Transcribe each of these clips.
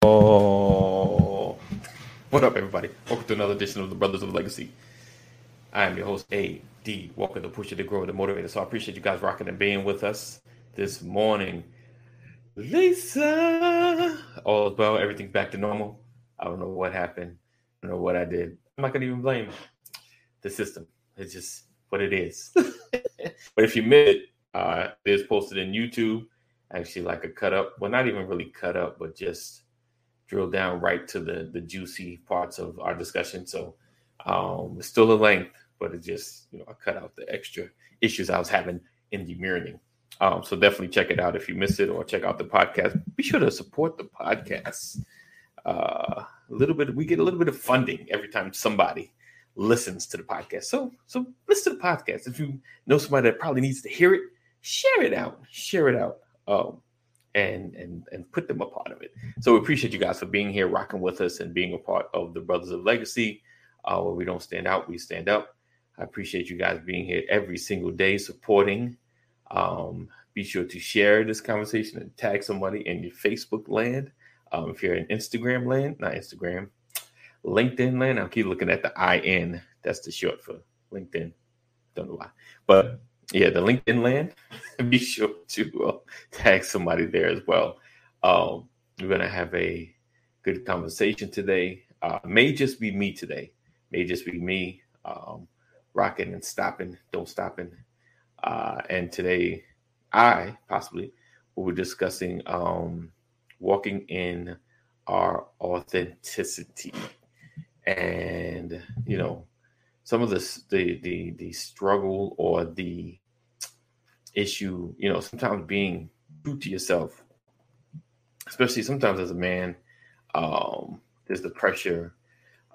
Oh, what up, everybody? Welcome to another edition of the Brothers of Legacy. I am your host, A. D. Walker, the pusher, the grower, the motivator. So I appreciate you guys rocking and being with us this morning. Lisa, all is well. Everything's back to normal. I don't know what happened. I don't know what I did. I'm not gonna even blame the system. It's just what it is. but if you missed it, uh, it is posted in YouTube. Actually, like a cut up. Well, not even really cut up, but just drill down right to the the juicy parts of our discussion. So um, it's still a length, but it just you know I cut out the extra issues I was having in the mirroring. Um, so definitely check it out if you missed it, or check out the podcast. Be sure to support the podcast. Uh, a little bit, we get a little bit of funding every time somebody listens to the podcast. So, so listen to the podcast. If you know somebody that probably needs to hear it, share it out. Share it out. Um, and and and put them a part of it. So we appreciate you guys for being here, rocking with us, and being a part of the Brothers of Legacy. Uh, where we don't stand out, we stand up. I appreciate you guys being here every single day, supporting. Um, be sure to share this conversation and tag somebody in your Facebook land. Um, if you're in Instagram land, not Instagram, LinkedIn land. I'll keep looking at the IN. That's the short for LinkedIn. Don't know why, but yeah, the LinkedIn land. be sure to uh, tag somebody there as well. Um, we're gonna have a good conversation today. Uh, may just be me today. May just be me um, rocking and stopping, don't stopping. Uh, and today, I possibly will be discussing um, walking in our authenticity, and you know, some of the the the, the struggle or the issue, you know, sometimes being true to yourself, especially sometimes as a man, um, there's the pressure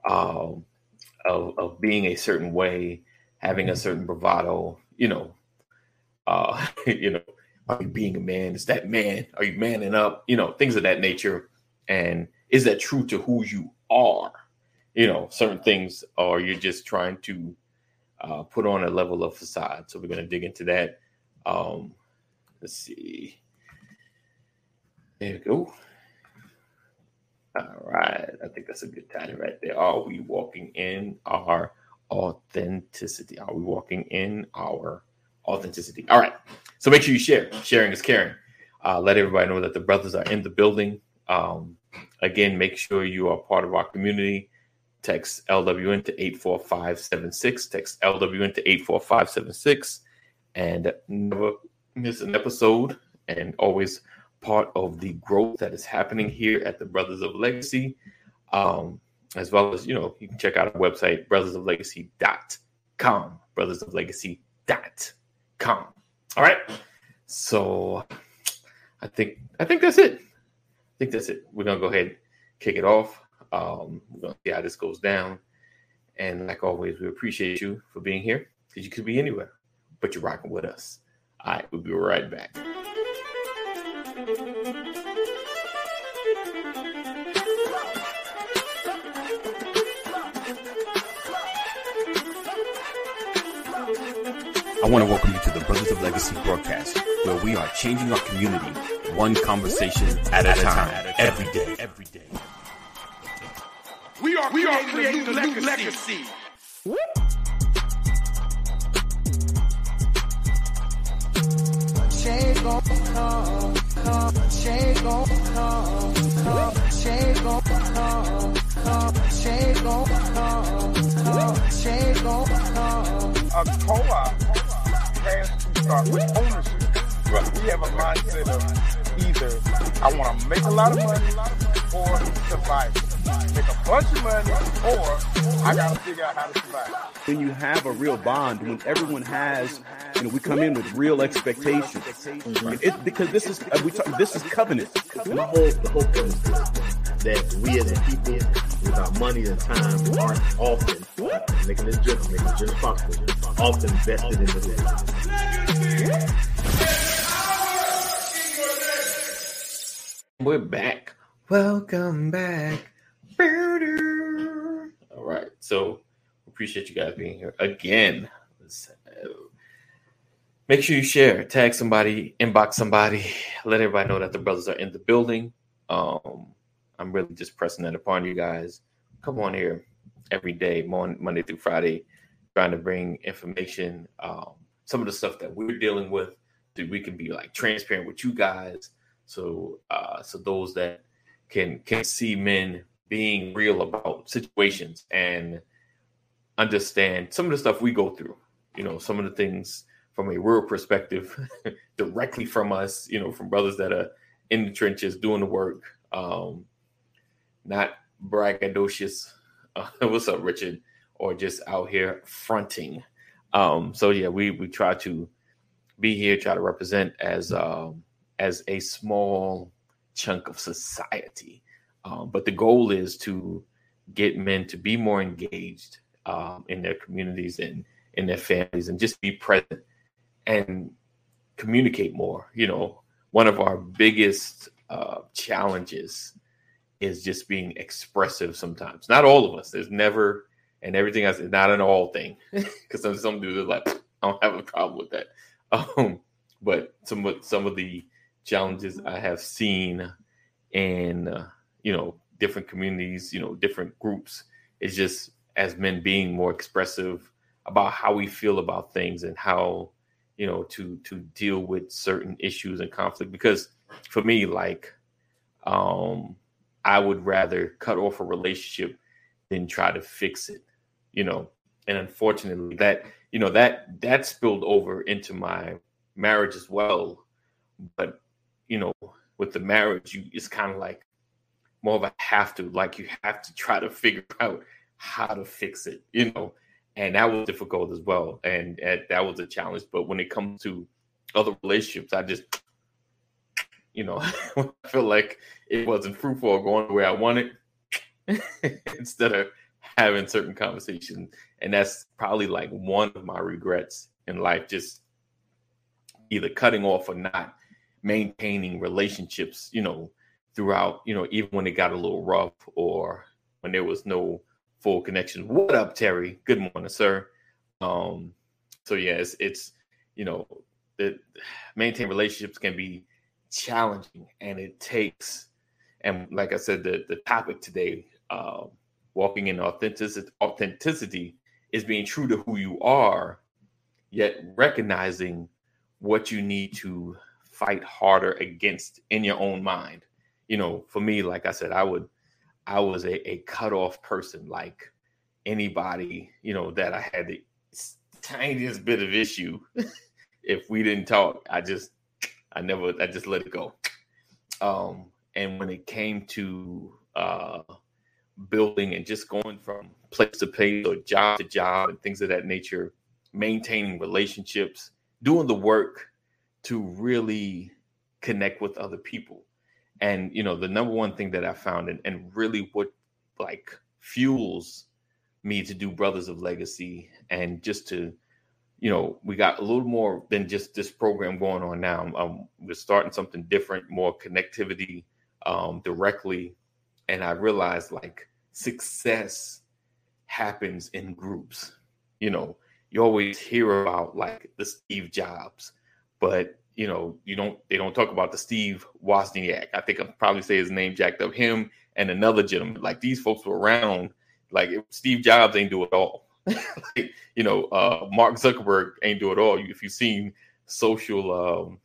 um, of, of being a certain way, having a certain bravado, you know, uh, you know, are you being a man? Is that man? Are you manning up? You know, things of that nature. And is that true to who you are? You know, certain things, or you're just trying to uh, put on a level of facade. So we're going to dig into that. Um, let's see. There we go. All right. I think that's a good title right there. Are we walking in our authenticity? Are we walking in our authenticity? All right. So make sure you share. Sharing is caring. Uh, let everybody know that the brothers are in the building. Um, again, make sure you are part of our community. Text LWN to 84576. Text LWN to 84576 and never miss an episode and always part of the growth that is happening here at the Brothers of Legacy. Um, as well as, you know, you can check out our website, brothersoflegacy.com, brothersoflegacy.com. All right. So I think I think that's it. I think that's it. We're gonna go ahead kick it off. Um, we're gonna see how this goes down. And like always, we appreciate you for being here because you could be anywhere but you're rocking with us. All right, we'll be right back. I want to welcome you to the Brothers of Legacy broadcast, where we are changing our community one conversation at, at a time, time, every day. Every day. We are we creating, are creating a new, new legacy. legacy. Change gon' come, come, change gon' come, come, change gon' come, come, change gon' come, come, change gon' come. A co-op has to start with ownership. We have a mindset of either I want to make a lot of money or survive make bunch of money, or I gotta figure out how to survive. When you have a real bond, when everyone has, you know, we come in with real expectations. Right. It, because this is uh, we talk, this is covenant. The whole the whole point is that we as a people, with our money and time, aren't often making this journey, making this journey possible, often vested in the We're back. Welcome back. All right. So appreciate you guys being here again. Make sure you share, tag somebody, inbox somebody, let everybody know that the brothers are in the building. Um, I'm really just pressing that upon you guys. Come on here every day, Mon- Monday through Friday, trying to bring information, um, some of the stuff that we're dealing with, so we can be like transparent with you guys. So, uh, so those that can can see men being real about situations and understand some of the stuff we go through. You know, some of the things from a rural perspective, directly from us. You know, from brothers that are in the trenches doing the work, um, not braggadocious. Uh, what's up, Richard? Or just out here fronting. Um, so yeah, we we try to be here, try to represent as um, as a small chunk of society. Um, but the goal is to get men to be more engaged um, in their communities and in their families, and just be present and communicate more. You know, one of our biggest uh, challenges is just being expressive. Sometimes, not all of us. There's never and everything else is not an all thing because some some dudes are like, I don't have a problem with that. Um, but some of some of the challenges I have seen in uh, you know different communities, you know different groups, it's just as men being more expressive about how we feel about things and how you know to to deal with certain issues and conflict. Because for me, like, um, I would rather cut off a relationship than try to fix it, you know. And unfortunately, that you know that that spilled over into my marriage as well. But you know, with the marriage, you it's kind of like more of a have to, like you have to try to figure out how to fix it, you know, and that was difficult as well, and, and that was a challenge. But when it comes to other relationships, I just, you know, I feel like it wasn't fruitful or going the way I wanted, instead of having certain conversations, and that's probably like one of my regrets in life, just either cutting off or not maintaining relationships, you know, throughout, you know, even when it got a little rough or when there was no full connection. What up, Terry? Good morning, sir. Um, so yeah, it's, it's you know, the maintain relationships can be challenging and it takes and like I said, the the topic today, uh, walking in authenticity authenticity is being true to who you are, yet recognizing what you need to fight harder against in your own mind. You know, for me, like I said, I would, I was a, a cutoff person. Like anybody, you know, that I had the tiniest bit of issue, if we didn't talk, I just, I never, I just let it go. Um, and when it came to uh, building and just going from place to place or job to job and things of that nature, maintaining relationships, doing the work to really connect with other people. And you know, the number one thing that I found and, and really what like fuels me to do Brothers of Legacy and just to, you know, we got a little more than just this program going on now. Um, we're starting something different, more connectivity um, directly. And I realized like success happens in groups. You know, you always hear about like the Steve Jobs, but you know, you don't they don't talk about the Steve Wozniak. I think I'll probably say his name jacked up him and another gentleman. Like these folks were around. Like Steve Jobs ain't do it all. like, you know, uh, Mark Zuckerberg ain't do it all. If you've seen social, um,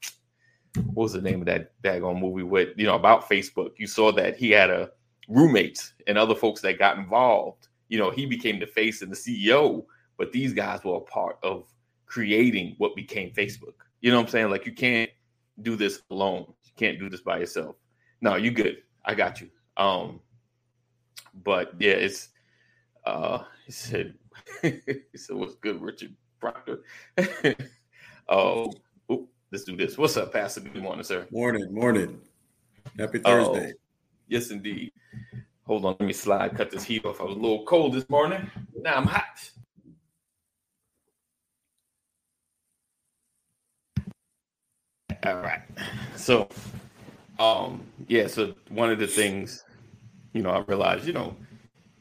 what was the name of that daggone movie with you know about Facebook? You saw that he had a roommates and other folks that got involved. You know, he became the face and the CEO, but these guys were a part of creating what became Facebook. You know what I'm saying? Like you can't do this alone. You can't do this by yourself. No, you good. I got you. Um, but yeah, it's uh he said he said what's good, Richard Proctor. oh, oop, let's do this. What's up, Pastor? Good morning, sir. Morning, morning. Happy Oh, Thursday. yes, indeed. Hold on, let me slide, cut this heat off. I was a little cold this morning. Now I'm hot. All right. So, um, yeah. So one of the things, you know, I realized, you know,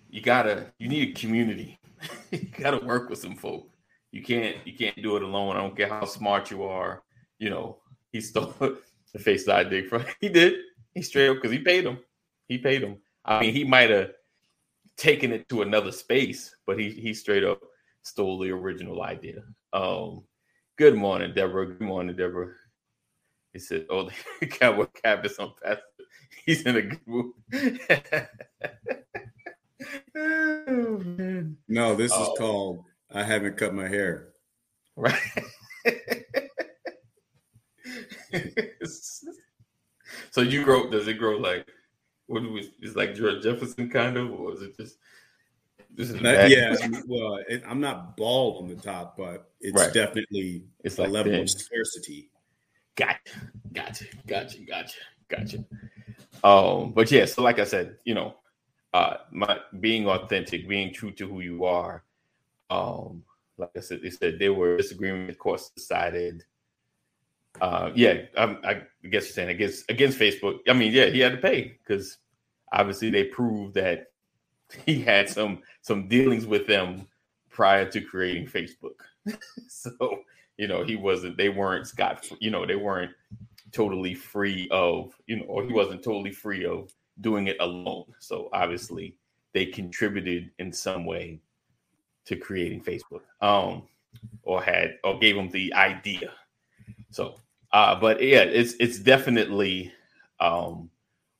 you gotta, you need a community. you gotta work with some folk. You can't, you can't do it alone. I don't care how smart you are. You know, he stole the face that I dig from. He did. He straight up because he paid him. He paid him. I mean, he might have taken it to another space, but he he straight up stole the original idea. Um, good morning, Deborah. Good morning, Deborah. He said, "Oh, the cowboy cap is on pastor. He's in a good mood." oh, man. No, this Oh. is called I haven't cut my hair. Right. so you grow? Does it grow like? What do we? Is like George Jefferson kind of, or is it just? This is That- yeah, well, it, I'm not bald on the top, but it's Right. definitely It's a like level thin. of scarcity. Gotcha, gotcha, gotcha, gotcha, gotcha. Um, but yeah, so like I said, you know, uh, my being authentic, being true to who you are. Um, like I said, they said there were disagreements, of course, decided. Uh, yeah, I, I guess you're saying against against Facebook. I mean, yeah, he had to pay because obviously they proved that he had some some dealings with them prior to creating Facebook. so you know he wasn't they weren't scot you know they weren't totally free of you know or he wasn't totally free of doing it alone. So obviously they contributed in some way to creating facebook um or had or gave them the idea. So uh but yeah it's it's definitely um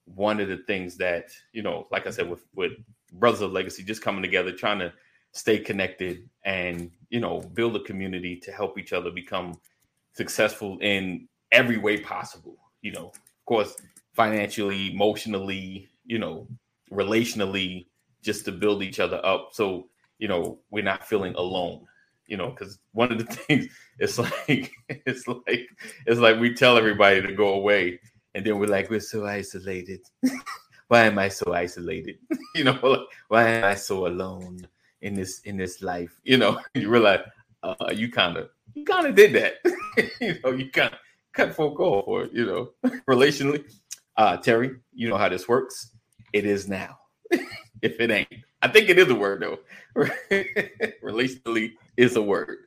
one of the things that you know like i said with with brothers of legacy just coming together trying to stay connected and you know build a community to help each other become successful in every way possible you know. Of course financially emotionally you know relationally just to build each other up so you know we're not feeling alone you know because one of the things it's like it's like it's like we tell everybody to go away and then we're like we're so isolated. Why am i so isolated? You know like, why am i so alone in this in this life you know you realize uh, you kind of you kind of did that. You know you kind of cut folk off or you know relationally. Uh terry you know how this works. It is now. If it ain't. I think it is a word though. Relationally is a word.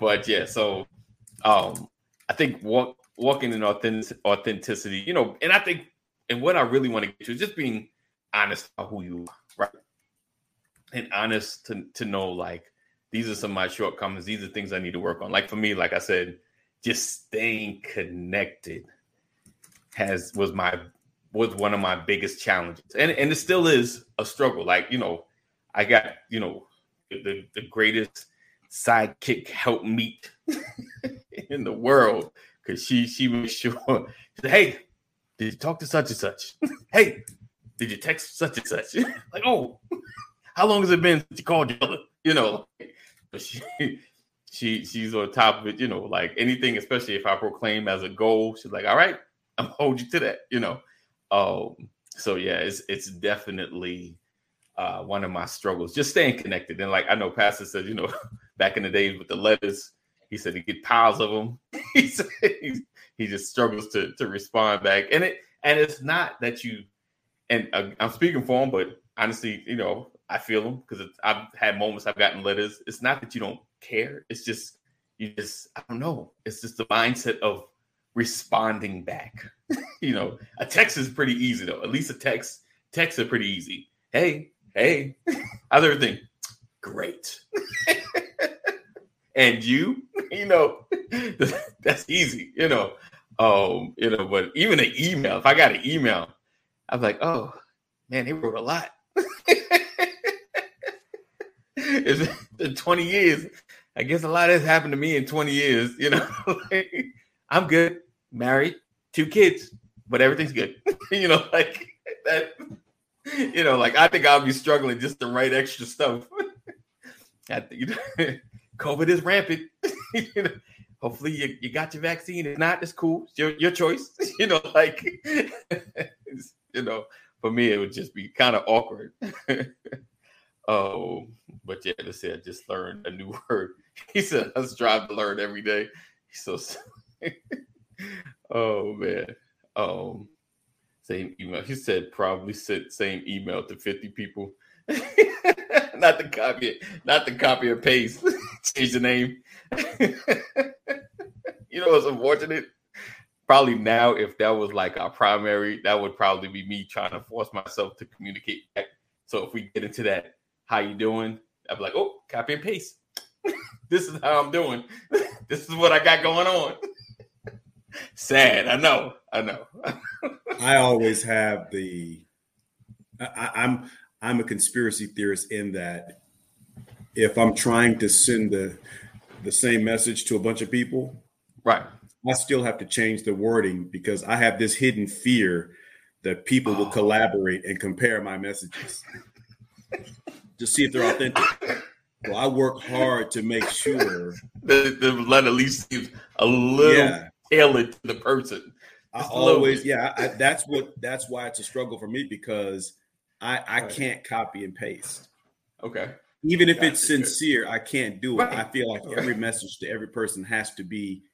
But yeah so um i think walk, walking in authentic, authenticity you know and i think and what i really want to get to is just being honest about who you are and honest to, to know like these are some of my shortcomings. These are things i need to work on. Like for me like i said just staying connected has was my was one of my biggest challenges. And and it still is a struggle. Like you know i got you know the, the greatest sidekick help meet in the world. Because she she makes sure she said, hey did you talk to such and such? Hey did you text such and such? Like oh how long has it been since you called your? You know, but she she she's on top of it. You know, like anything, especially if I proclaim as a goal, she's like, "All right, I'm hold you to that." You know, um. So yeah, it's it's definitely uh, one of my struggles, just staying connected. And like I know, Pastor said, you know, back in the days with the letters, he said he get piles of them. he said he, he just struggles to to respond back, and it and it's not that you and uh, I'm speaking for him, but honestly, you know, I feel them because I've had moments I've gotten letters. It's not that you don't care. It's just you just I don't know. It's just the mindset of responding back. you know, a text is pretty easy though. At least a text texts are pretty easy. Hey, hey, how's everything? Great. and you, you know, that's easy. You know, um, you know, but even an email. If I got an email, I'm like, oh man, they wrote a lot. it's been 20 years. I guess a lot has happened to me in 20 years. You know, like, I'm good, married, two kids, but everything's good. you know, like that. You know, like I think I'll be struggling just to write extra stuff. I think, you know, COVID is rampant. you know, hopefully you, you got your vaccine. If not, it's cool. It's your your choice. you know, like you know, for me it would just be kind of awkward. Oh, but yeah, let's say I just learned a new word. He said I strive to learn every day. He's so oh man. Um same email. He said probably sent same email to 50 people. not the copy not the copy and paste. Change the name. you know what's unfortunate? probably now if that was like our primary, that would probably be me trying to force myself to communicate back. So if we get into that, how you doing? I'd be like, oh, copy and paste. this is how I'm doing. this is what I got going on. Sad, I know, I know. I always have the. I, I'm I'm a conspiracy theorist in that if I'm trying to send the the same message to a bunch of people, right. I still have to change the wording because I have this hidden fear that people will Oh. collaborate and compare my messages to see if they're authentic. So I work hard to make sure. The, the letter at least seems a little Yeah, tailored to the person. I Just always. Yeah, I, that's what. That's why it's a struggle for me because I I Right. can't copy and paste. Okay. Even if it's Gotcha, good. sincere, I can't do it. Right. I feel like every message to every person has to be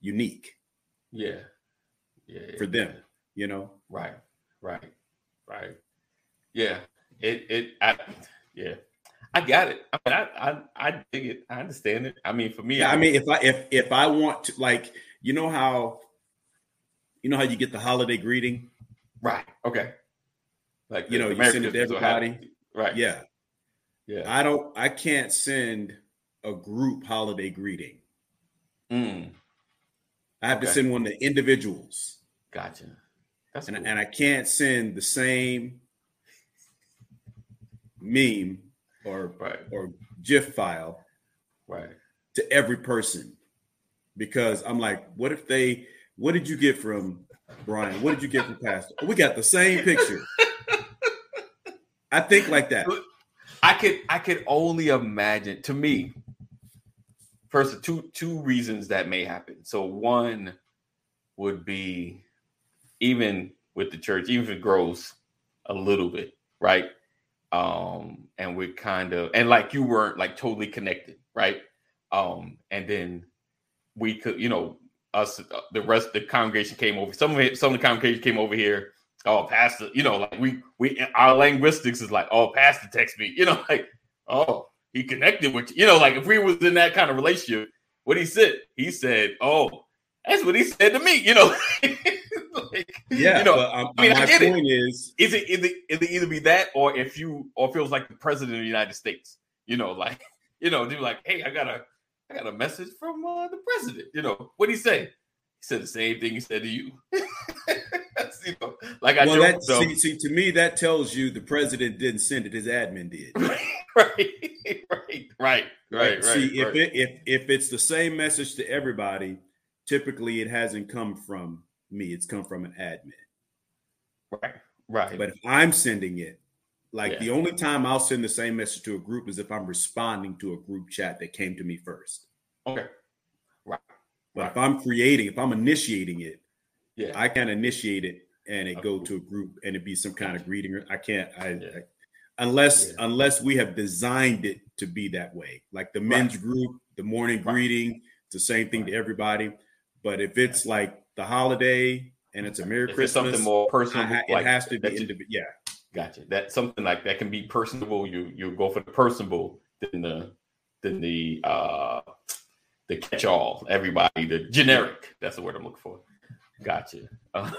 unique Yeah. Yeah. for them. You know. Right. Right. Right. Yeah. It it I yeah. I got it. I mean, I, I I dig it. I understand it. I mean, for me, Yeah, I mean, if I if if I want to, like, you know how, you know how you get the holiday greeting. right. Okay. Like You know, you send it to everybody. Right. Yeah, Yeah. I don't. I can't send a group holiday greeting. Mm, I have to send one to individuals, gotcha. That's and cool. and I can't send the same meme or right. or GIF file Right. to every person because I'm like, what if they? What did you get from Brian? What did you get from Pastor? We got the same picture. I think like that. I could I could only imagine to me first two two reasons that may happen. So one would be even with the church, even if it grows a little bit, right? Um, and we're kind of and like you weren't like totally connected, right? Um, and then we could, you know, us the rest of the congregation came over. Some of it, some of the congregation came over here oh pastor you know like we we our linguistics is like oh pastor text me you know like oh he connected with you, you know like if we was in that kind of relationship what he said he said oh that's what he said to me you know Yeah, you know but um, I mean, I my get point is, is it, is it is it either be that or if you or feels like the president of the united states you know like you know do like hey i got a i got a message from uh, the president you know what he say he said the same thing he said to you you know, like i well, that so- see, see to me that tells you the president didn't send it; his admin did. right, right, right, right, right. See, right. if it if if it's the same message to everybody, typically it hasn't come from me; it's come from an admin. right, right, But if I'm sending it, like Yeah. the only time I'll send the same message to a group is if I'm responding to a group chat that came to me first. okay, Right. But Right. if I'm creating, if I'm initiating it, yeah, I can't initiate it and it go to a group and it be some kind of greeting. I can't. I, Yeah. I- unless Yeah. unless we have designed it to be that way. Like the men's group, the morning Right. greeting, it's the same thing to everybody. But if it's like the holiday and it's a Merry it's Christmas, something more personal, ha- it has to be individual. Yeah, Gotcha. That something like that can be personable. You you go for the personable than the than the uh the catch all. Everybody the generic. That's the word I'm looking for. Gotcha. Uh,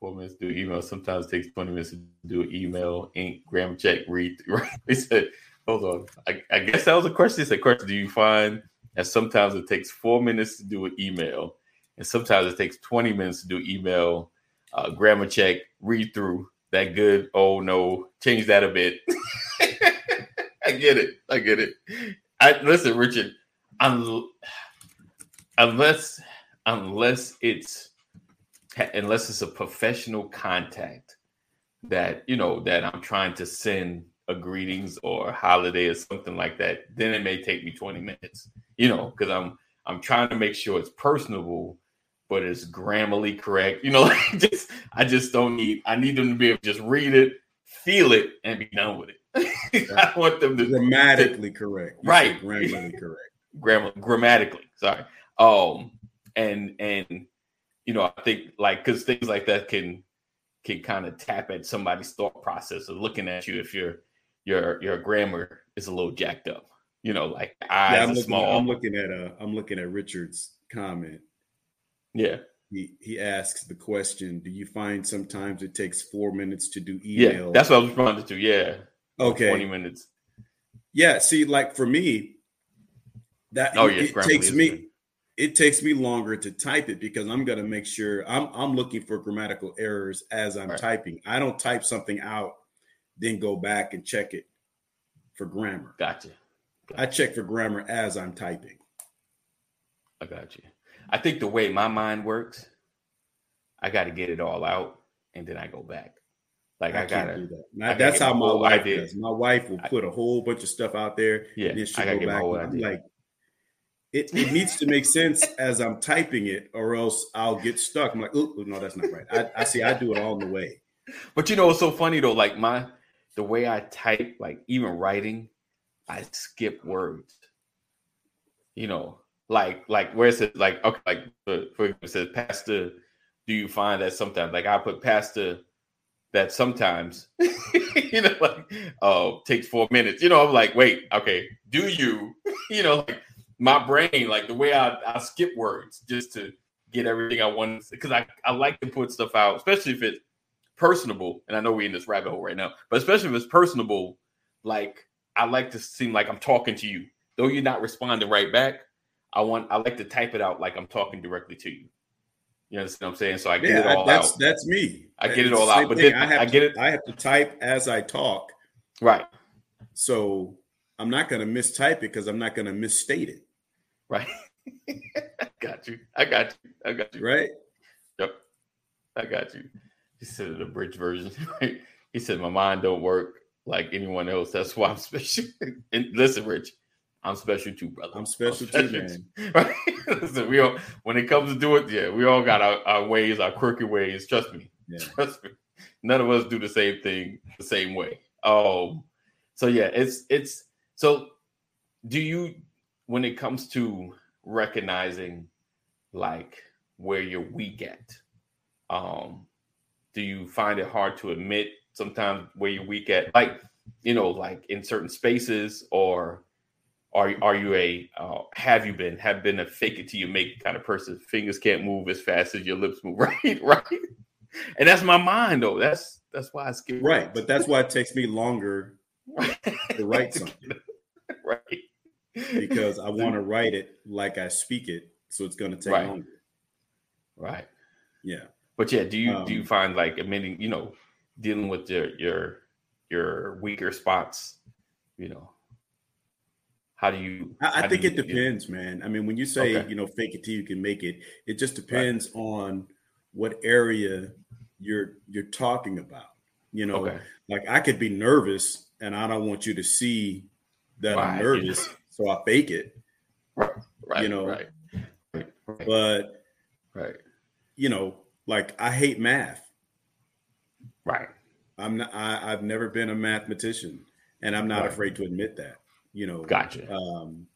Four minutes to do email. Sometimes it takes 20 minutes to do an email, ink, grammar check, read. Right? They said, hold on. I, I guess that was a question. It's a question. Do you find that sometimes it takes four minutes to do an email, and sometimes it takes 20 minutes to do email, uh, grammar check, read through? That good. Oh no, change that a bit. I get it. I get it. I listen, Richard. Un, unless unless it's unless it's a professional contact that you know that I'm trying to send a greetings or a holiday or something like that, then it may take me 20 minutes. You know, because I'm I'm trying to make sure it's personable, but it's grammarly correct. You know, like just I just don't need I need them to be able to just read it, feel it, and be done with it. I want them to grammatically correct. You Right. Grammatically correct. grammar grammatically sorry um and and you know i think like because things like that can can kind of tap at somebody's thought process of looking at you if your your your grammar is a little jacked up you know like eyes Yeah, I'm looking, small I'm looking at uh, I'm looking at Richard's comment. Yeah. He he asks the question, do you find sometimes it takes four minutes to do email? Yeah. That's what I was responding to. Yeah. okay. 20 minutes. Yeah, see, like for me, that Oh, yeah. it takes me good. it takes me longer to type it because I'm gonna make sure I'm I'm looking for grammatical errors as I'm Right. typing. I don't type something out, then go back and check it for grammar. Gotcha. I check for grammar as I'm typing. I got you. I think the way my mind works, I got to get it all out and then I go back. Like I, I, gotta, do that. Now, that's how my wife idea. does. My wife will put a whole bunch of stuff out there, yeah, and then she'll I gotta go back. whole and I'm like, it, it needs to make sense as I'm typing it, or else I'll get stuck. I'm like, oh no, that's not right. I, I see. I do it all the way. But you know what's so funny though? Like my the way I type, like even writing, I skip words. You know, like like where it says like okay, like for, for example, it says pastor. Do you find that sometimes like I put pastor that sometimes you know like oh takes four minutes. You know, I'm like, wait, okay, do you? you know, like my brain, like the way I, I skip words just to get everything I want because I, I like to put stuff out, especially if it's personable. And I know we're in this rabbit hole right now, but especially if it's personable, like I like to seem like I'm talking to you. Though you're not responding right back, I want I like to type it out like I'm talking directly to you. You understand what I'm saying? So I get Yeah, it all that's out. that's me. I get it all out, but then I have I to, get it- I have to type as I talk, Right. so I'm not going to mistype it because I'm not going to misstate it. Right. I got you. I got you. I got you. Right? Yep. I got you. He said the bridge version. Right? He said my mind don't work like anyone else. That's why I'm special. and listen, Rich, I'm special too, brother. I'm special too, man. Right? listen, we all when it comes to do it, yeah, we all got our, our ways, our quirky ways. Trust me. Yeah. Trust me. None of us do the same thing the same way. Um, so yeah, it's it's so do you when it comes to recognizing like where you're weak at, um, do you find it hard to admit sometimes where you're weak at? Like, you know, like in certain spaces or are are you a uh, have you been have been a fake it till you make kind of person? Fingers can't move as fast as your lips move, right? right. And that's my mind though. That's that's why I skip Right. But that's why it takes me longer to write something right. because I want to write it like I speak it. So it's going to take Right. longer. right. Yeah. But yeah, do you do you Um, find like admitting, you know, dealing with your your your weaker spots, you know, how do you? I, I think you it depends, man. I mean, when you say, Okay. you know, fake it till you can make it, it just depends on what area you're you're talking about. You know, Okay, like I could be nervous and I don't want you to see that I'm nervous, so I fake it. right, you know, right, right, right, But right, you know, like I hate math. right. I'm not. I, I've never been a mathematician, and I'm not Right. afraid to admit that. You know, Gotcha. um,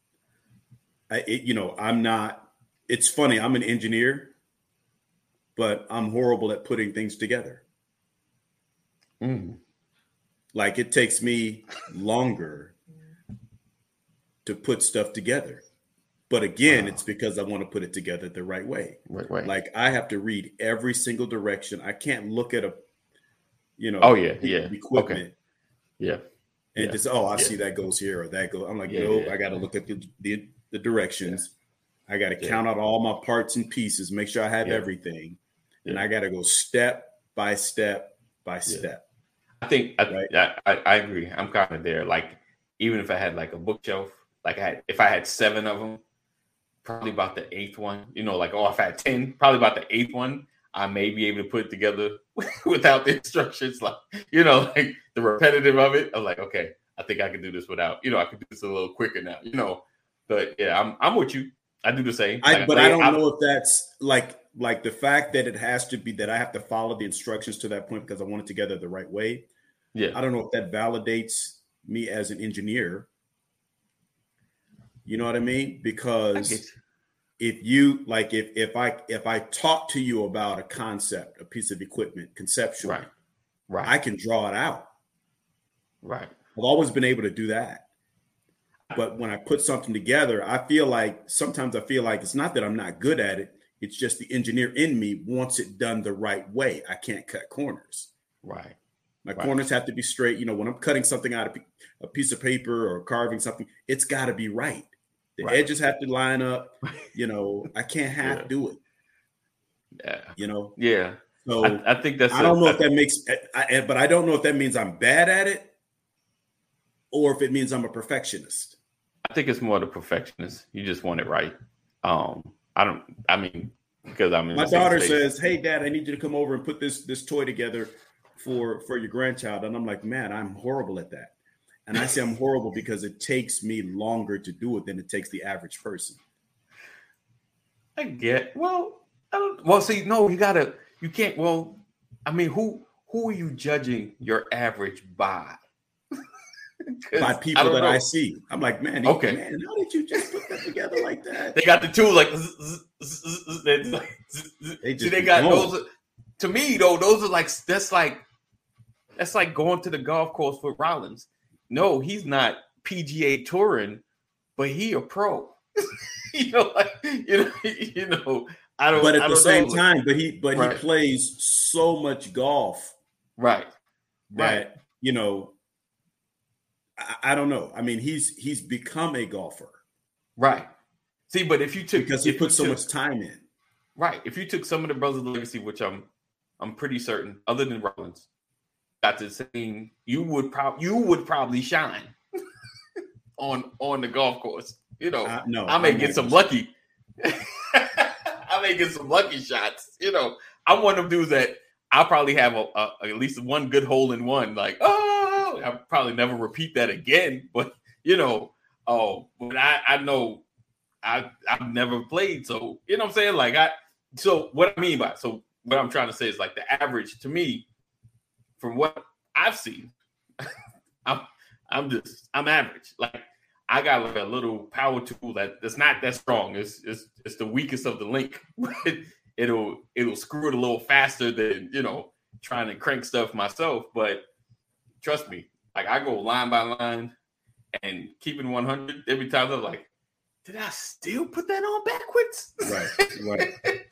I, it, you know, I'm not. It's funny. I'm an engineer, but I'm horrible at putting things together. Mm, Like it takes me longer to put stuff together. But again, Wow. it's because I want to put it together the right way. right, right. Like I have to read every single direction. I can't look at a, you know, Oh, yeah, yeah. equipment yeah, and Yeah. just oh, I Yeah. see that goes here or that goes. I'm like, Yeah, nope. I got to look at the the, the directions. I got to count out all my parts and pieces, make sure I have everything, and I got to go step by step by step. I think I, Right. I, I I agree. I'm kind of there. Like even if I had like a bookshelf, like I had if I had seven of them, probably about the eighth one. You know, like oh, if I had ten, probably about the eighth one, I may be able to put it together without the instructions. Like you know, like the repetitive of it. I'm like, okay, I think I can do this without. You know, I can do this a little quicker now. You know, but yeah, I'm I'm with you. I do the same. I, Like, but say, I don't I'm- know if that's like like the fact that it has to be that I have to follow the instructions to that point because I want it together the right way. Yeah, I don't know if that validates me as an engineer. You know what I mean? Because you. If you like if if I if I talk to you about a concept, a piece of equipment, conceptually, right, right, I can draw it out. right. I've always been able to do that. But when I put something together, I feel like sometimes I feel like it's not that I'm not good at it, It's just the engineer in me wants it done the right way. I can't cut corners. Right. My Right. corners have to be straight. You know, when I'm cutting something out of a piece of paper or carving something, it's got to be right. The Right. edges have to line up. You know, I can't half Yeah. do it. Yeah. You know, Yeah. so I, I think that's. I don't know if that makes, I, I- but I don't know if that means I'm bad at it, or if it means I'm a perfectionist. I think it's more the perfectionist. You just want it right. Um, I don't. I mean, because I'm My daughter says, "Hey, Dad, I need you to come over and put this this toy together for for your grandchild," and I'm like, "Man, I'm horrible at that." And I say I'm horrible because it takes me longer to do it than it takes the average person. I get. Well, I don't. Well, see, no, you gotta. You can't. Well, I mean, who who are you judging your average by? By people don't that know. I see, I'm like, man, Okay. man, how did you just put that together like that? They got the tools like. zzz, zzz, zzz, zzz, they just like-. They just they got going. those. are- To me, though, those are like that's like that's like going to the golf course with Rollins. No, he's not PGA touring, but he a pro. you know, like you know, you know. I don't. But at the don't same know. time, but he but Right. he plays so much golf right, that right, you know, I, I don't know. I mean, he's he's become a golfer right. See, but if you took because he put so took- much time in. Right. If you took some of the brothers' legacy, which I'm I'm pretty certain, other than Rollins, got the same, you would probably you would probably shine on on the golf course. You know, I, no, I may I'm get some lucky. I may get some lucky shots. You know, I'm one of them dudes that I'll probably have a, a, at least one good hole in one. Like, oh, I'll probably never repeat that again. But you know, oh, but I I know I I've never played, so you know what I'm saying. Like I, so what I mean by so what I'm trying to say is like the average to me, from what I've seen, I'm I'm just I'm average. Like I got like a little power tool that that's not that strong. It's it's it's the weakest of the link. It'll it'll screw it a little faster than you know trying to crank stuff myself. But trust me, like I go line by line and keeping 100 every time. I'm like, did I still put that on backwards? Right, right.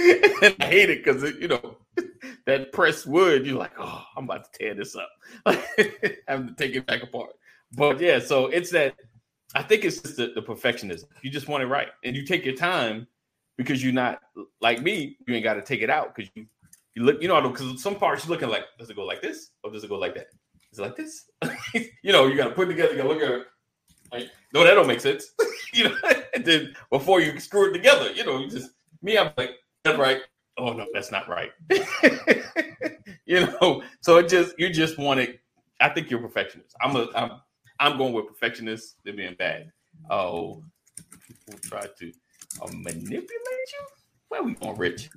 and I hate it because you know that pressed wood. You're like, oh, I'm about to tear this up. Having to take it back apart. But yeah, so it's that. I think it's just the, the perfectionism. You just want it right, and you take your time because you're not like me. You ain't got to take it out because you you look. You know, because some parts you're looking like, does it go like this or does it go like that? Is it like this? you know, you got to put it together. You got to look at it. Like, no, that don't make sense. you know, and then before you screw it together, you know, you just me. I'm like, that's right. Oh no, that's not right. you know, so it just you just want it. I think you're a perfectionist. I'm a I'm I'm going with perfectionist than being bad. Oh, people try to uh, manipulate you. Where we going, Rich?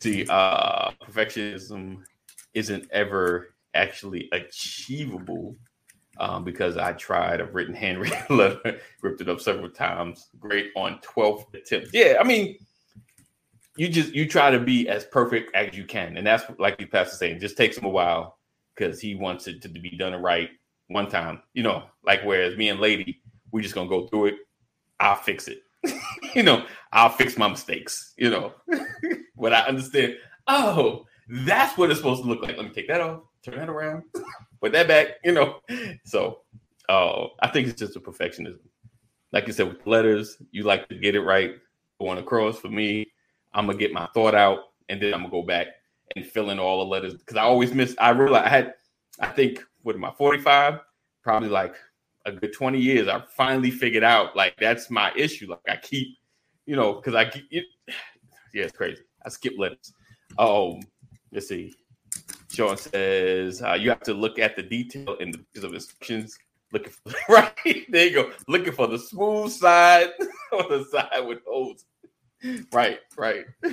See, uh, perfectionism isn't ever actually achievable um, because I tried. I've written handwritten letter, ripped it up several times. Great on 12th attempt. Yeah, I mean, you just you try to be as perfect as you can, and that's like the pastor saying. Just takes him a while because he wants it to be done right one time. You know, like whereas me and Lady, we're just gonna go through it. I'll fix it. you know, I'll fix my mistakes. You know, but I understand. Oh, that's what it's supposed to look like. Let me take that off, turn that around, put that back. You know, so oh, I think it's just a perfectionism. Like you said, with letters, you like to get it right going across. For me, I'm gonna get my thought out, and then I'm gonna go back and fill in all the letters because I always miss. I realized I had, I think, am I, 45? Probably like a good 20 years. I finally figured out like that's my issue. Like I keep, you know, because I keep, it, yeah, it's crazy. I skip letters. Oh, let's see. Sean says uh, you have to look at the detail in the of instructions. Looking for right there, you go. Looking for the smooth side or the side with holes. Right, right.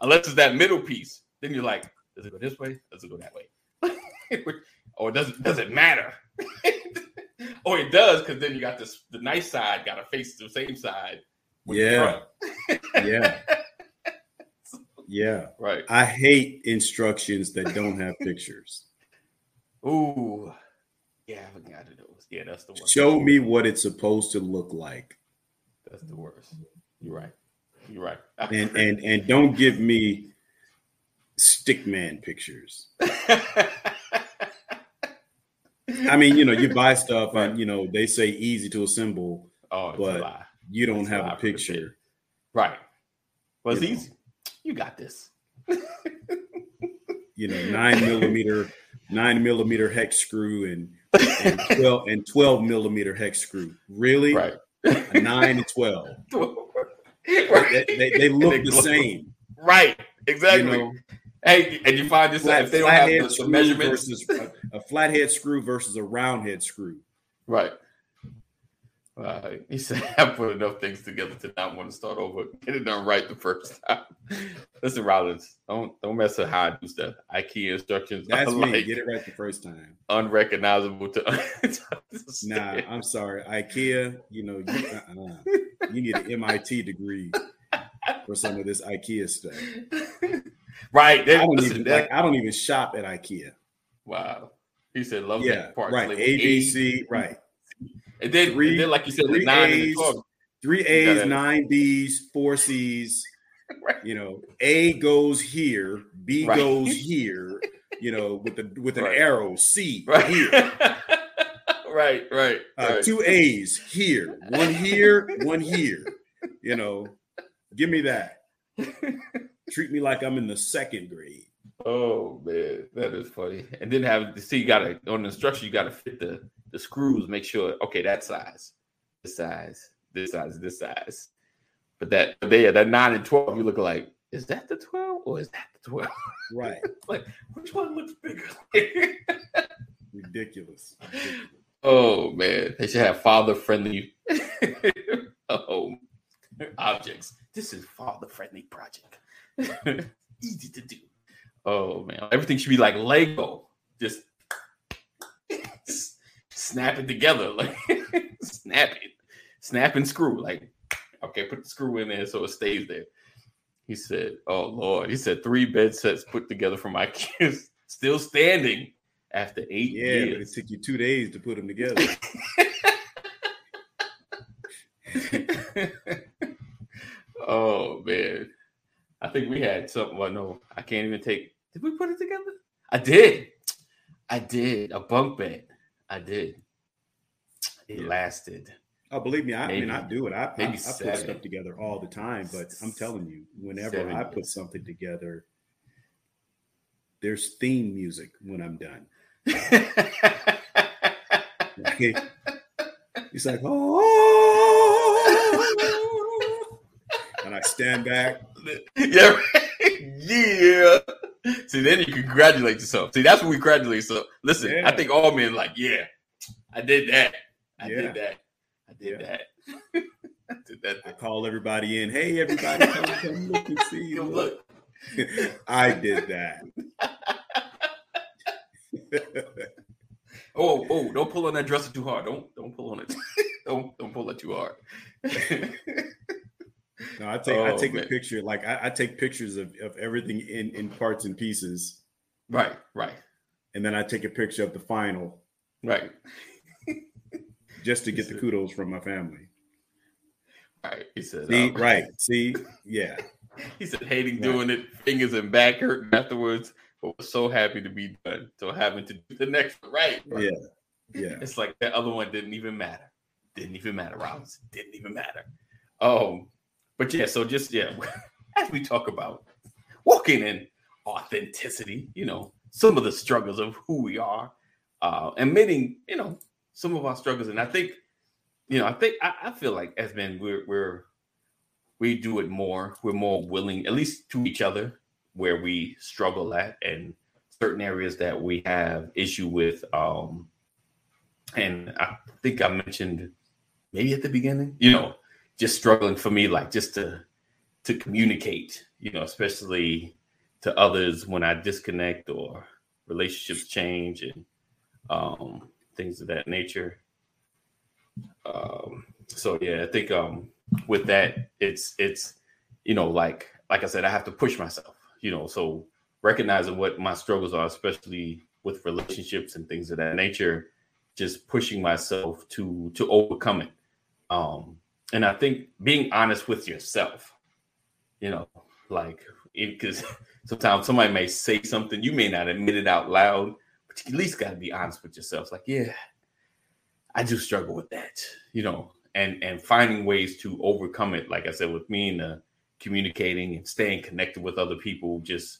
Unless it's that middle piece, then you're like, does it go this way? Does it go that way? or does it does it matter? or it does because then you got this the nice side got to face the same side. Yeah. Yeah. Yeah. Right. I hate instructions that don't have pictures. Ooh. Yeah, I forgot to those. Yeah, that's the worst. Show me what it's supposed to look like. That's the worst. You're right. You're right. And and and don't give me stickman pictures. I mean, you know, you buy stuff and you know they say easy to assemble, oh, but a you don't It's have a from picture. Right. Well, it's You know. easy. You got this. You know, nine millimeter, nine millimeter hex screw and and twelve and twelve millimeter hex screw. Really, Right. a nine and twelve. They, right. they, they look They the same. Right. Exactly. You know, hey, and you find this out if they don't have the, the measurements. versus a, a flathead screw versus a round head screw. Right. Uh, he said, I put enough things together to not want to start over. Get it done right the first time. Listen, Rollins, don't don't mess with how I do stuff. IKEA instructions That's me. like Get it right the first time. unrecognizable to, Nah. I'm sorry. IKEA, you know, you, uh-uh. you need an MIT degree for some of this IKEA stuff. right. I don't listen, even that- like I don't even shop at IKEA. wow. He said, love Yeah, that part. right. ABC, right. And then, Three- and then, like you said, three nine A's. Three A's, nine B's, four C's. Right. You know, A goes here, B Right. goes here. You know, with the with an Right. arrow, C Right. here. right, right, Uh. Two A's here, one here, one here. You know, give me that. Treat me like I'm in the second grade. Oh man, that is funny. And then have see you gotta on the instruction, you gotta fit the the screws, make sure okay, that size, this size, this size, this size. But that but there, that nine and twelve, you look like, is that the 12 or is that the 12? Right. like which one looks bigger? Ridiculous. Ridiculous. oh man, they should have father friendly oh objects. This is father friendly project. Easy to do. Oh man, everything should be like Lego. Just snap it together, like snap it, snap and screw. Like, okay, put the screw in there so it stays there. He said, "Oh Lord," he said, three bed sets put together for my kids, still standing after eight Yeah, but it took you two days to put them together. oh man, I think we had something. Well, no, I can't even take. Did we put it together? I did. I did a bunk bed. I did. It Yeah. lasted. Oh, believe me, I, I mean, I do it. I, I, I put stuff together all the time, but I'm telling you, whenever Seven I put years. something together, there's theme music when I'm done. It's like, oh, and I stand back. yeah, yeah. See, then you congratulate yourself. See, that's what we congratulate yourself. Listen, I think all men like, yeah, I did that. I Yeah. did that. I did Yeah. that. I did that. I call everybody in. Hey, everybody, come, come look and see. Come look. I did that. Oh, oh, don't pull on that dresser too hard. Don't don't pull on it. don't don't pull it too hard. No, I take I Oh, take man. a picture. Like I, I take pictures of, of everything in, in parts and pieces, right, right, and then I take a picture of the final right, just to get the kudos from my family. right. He said, See, um, right? See, yeah, He said hating Right. doing it, fingers and back hurting afterwards, but was so happy to be done. So having to do the next one, right? yeah, yeah. It's like that other one didn't even matter. Didn't even matter, Rollins. Didn't even matter. Oh, but yeah, so just yeah, as we talk about walking in authenticity, you know, some of the struggles of who we are, uh, admitting, you know, some of our struggles. And I think, you know, I think I, I feel like as men, we're we're we do it more. We're more willing, at least to each other, where we struggle at and certain areas that we have issue with. Um, and I think I mentioned maybe at the beginning, you know, just struggling for me, like just to to communicate, you know, especially to others when I disconnect or relationships change and um, things of that nature. Um, so yeah, I think um, with that, it's it's you know, like like I said, I have to push myself, you know, so recognizing what my struggles are, especially with relationships and things of that nature, just pushing myself to to overcome it. Um, and I think being honest with yourself, you know, like because sometimes somebody may say something you may not admit it out loud, but you at least got to be honest with yourself. Like, yeah, I do struggle with that, you know, and and finding ways to overcome it. Like I said, with me and the communicating and staying connected with other people, just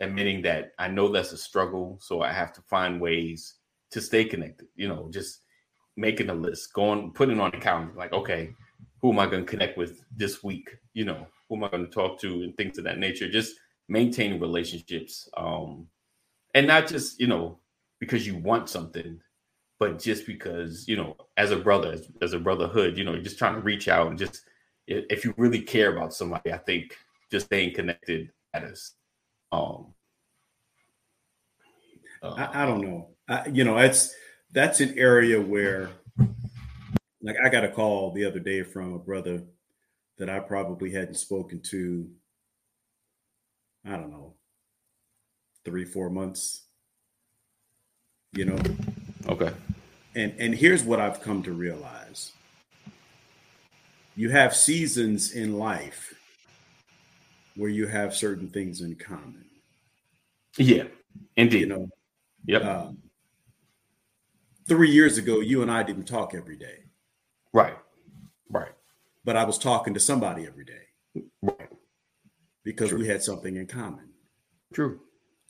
admitting that I know that's a struggle, so I have to find ways to stay connected. You know, just making a list, going putting on a calendar, like, okay, who am I going to connect with this week? You know, who am I going to talk to and things of that nature. Just maintaining relationships. Um, and not just, you know, because you want something, but just because, you know, as a brother, as, as a brotherhood, you know, just trying to reach out and just if you really care about somebody, I think just staying connected matters. Um, uh, I, I, don't know. I, you know, that's that's an area where, like, I got a call the other day from a brother that I probably hadn't spoken to. I don't know, three four months. You know. Okay. And and here's what I've come to realize you have seasons in life where you have certain things in common. Yeah, indeed. You know, yep. Um, three years ago, you and I didn't talk every day. Right. Right. But I was talking to somebody every day. Right. Because True. we had something in common. True.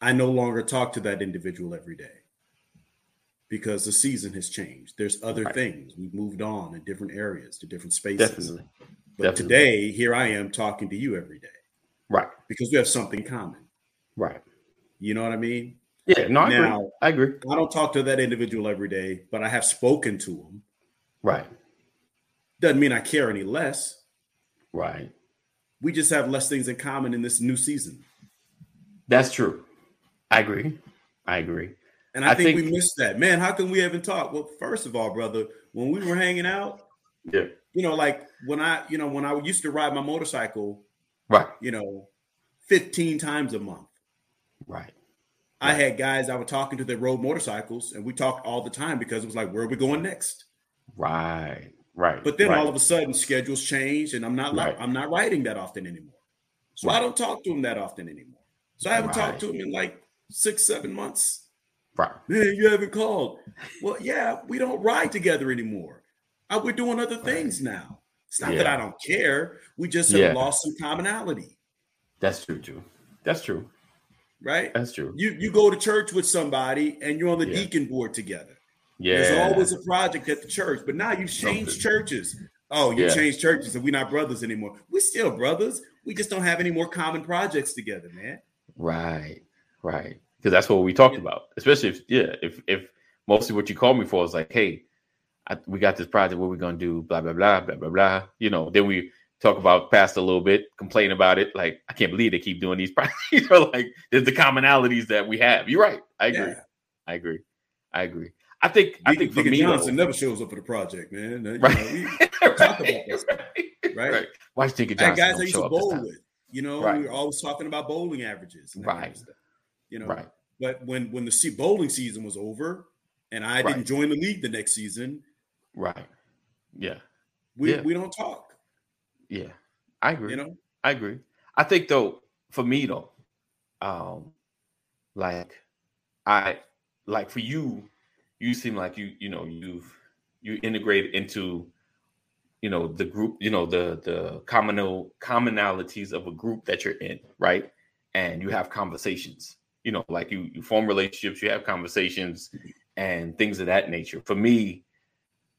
I no longer talk to that individual every day because the season has changed. There's other right. things. We've moved on in different areas to different spaces. Definitely. But Definitely. today, here I am talking to you every day. Right. Because we have something common. Right. You know what I mean? Yeah, no, I now, agree. I agree. I don't talk to that individual every day, but I have spoken to him. Right. Doesn't mean I care any less. Right. We just have less things in common in this new season. That's true. I agree. I agree. And I, I think, think, we missed that. Man, how can we even talk? Well, first of all, brother, when we were hanging out, yeah, you know, like when I, you know, when I used to ride my motorcycle, right, you know, 15 times a month. Right. I right. had guys I was talking to that rode motorcycles, and we talked all the time because it was like, where are we going next? Right. Right. But then right. all of a sudden schedules change and I'm not right. I'm not writing that often anymore. So I don't talk to him that often anymore. So I haven't talked to him in like six, seven months. Right. Man, you haven't called. Well, yeah, we don't ride together anymore. Uh, we're doing other things right. now. It's not yeah. that I don't care. We just have yeah. lost some commonality. That's true, too. That's true. Right? That's true. You you go to church with somebody and you're on the yeah. deacon board together. Yeah. There's always a project at the church, but now you've changed Something. churches. Oh, you changed churches and we're not brothers anymore. We're still brothers. We just don't have any more common projects together, man. Right. Right because that's what we talked about. Especially if yeah, if if mostly what you called me for is like, hey, I, we got this project. What we gonna do? Blah blah blah blah blah blah. You know, then we talk about past a little bit, complain about it. Like, I can't believe they keep doing these projects. you know, like there's the commonalities that we have. You're right. I agree. Yeah. I agree. I agree. I think I think for me, Johnson though, never shows up for the project, man. You right. Know, we talk about this, right? right? right. Why Deacon Johnson? guys I used to bowl with. You know, right. we were always talking about bowling averages. right. Kind of you know, right. But when when the bowling season was over, and I right. didn't join the league the next season, right? Yeah, we yeah. we don't talk. Yeah, I agree. You know, I agree. I think though, for me though, um, like I like for you, you seem like you you know you've you integrate into you know the group you know the the commonal commonalities of a group that you're in right and you have conversations you know, like you, you form relationships, you have conversations and things of that nature. For me,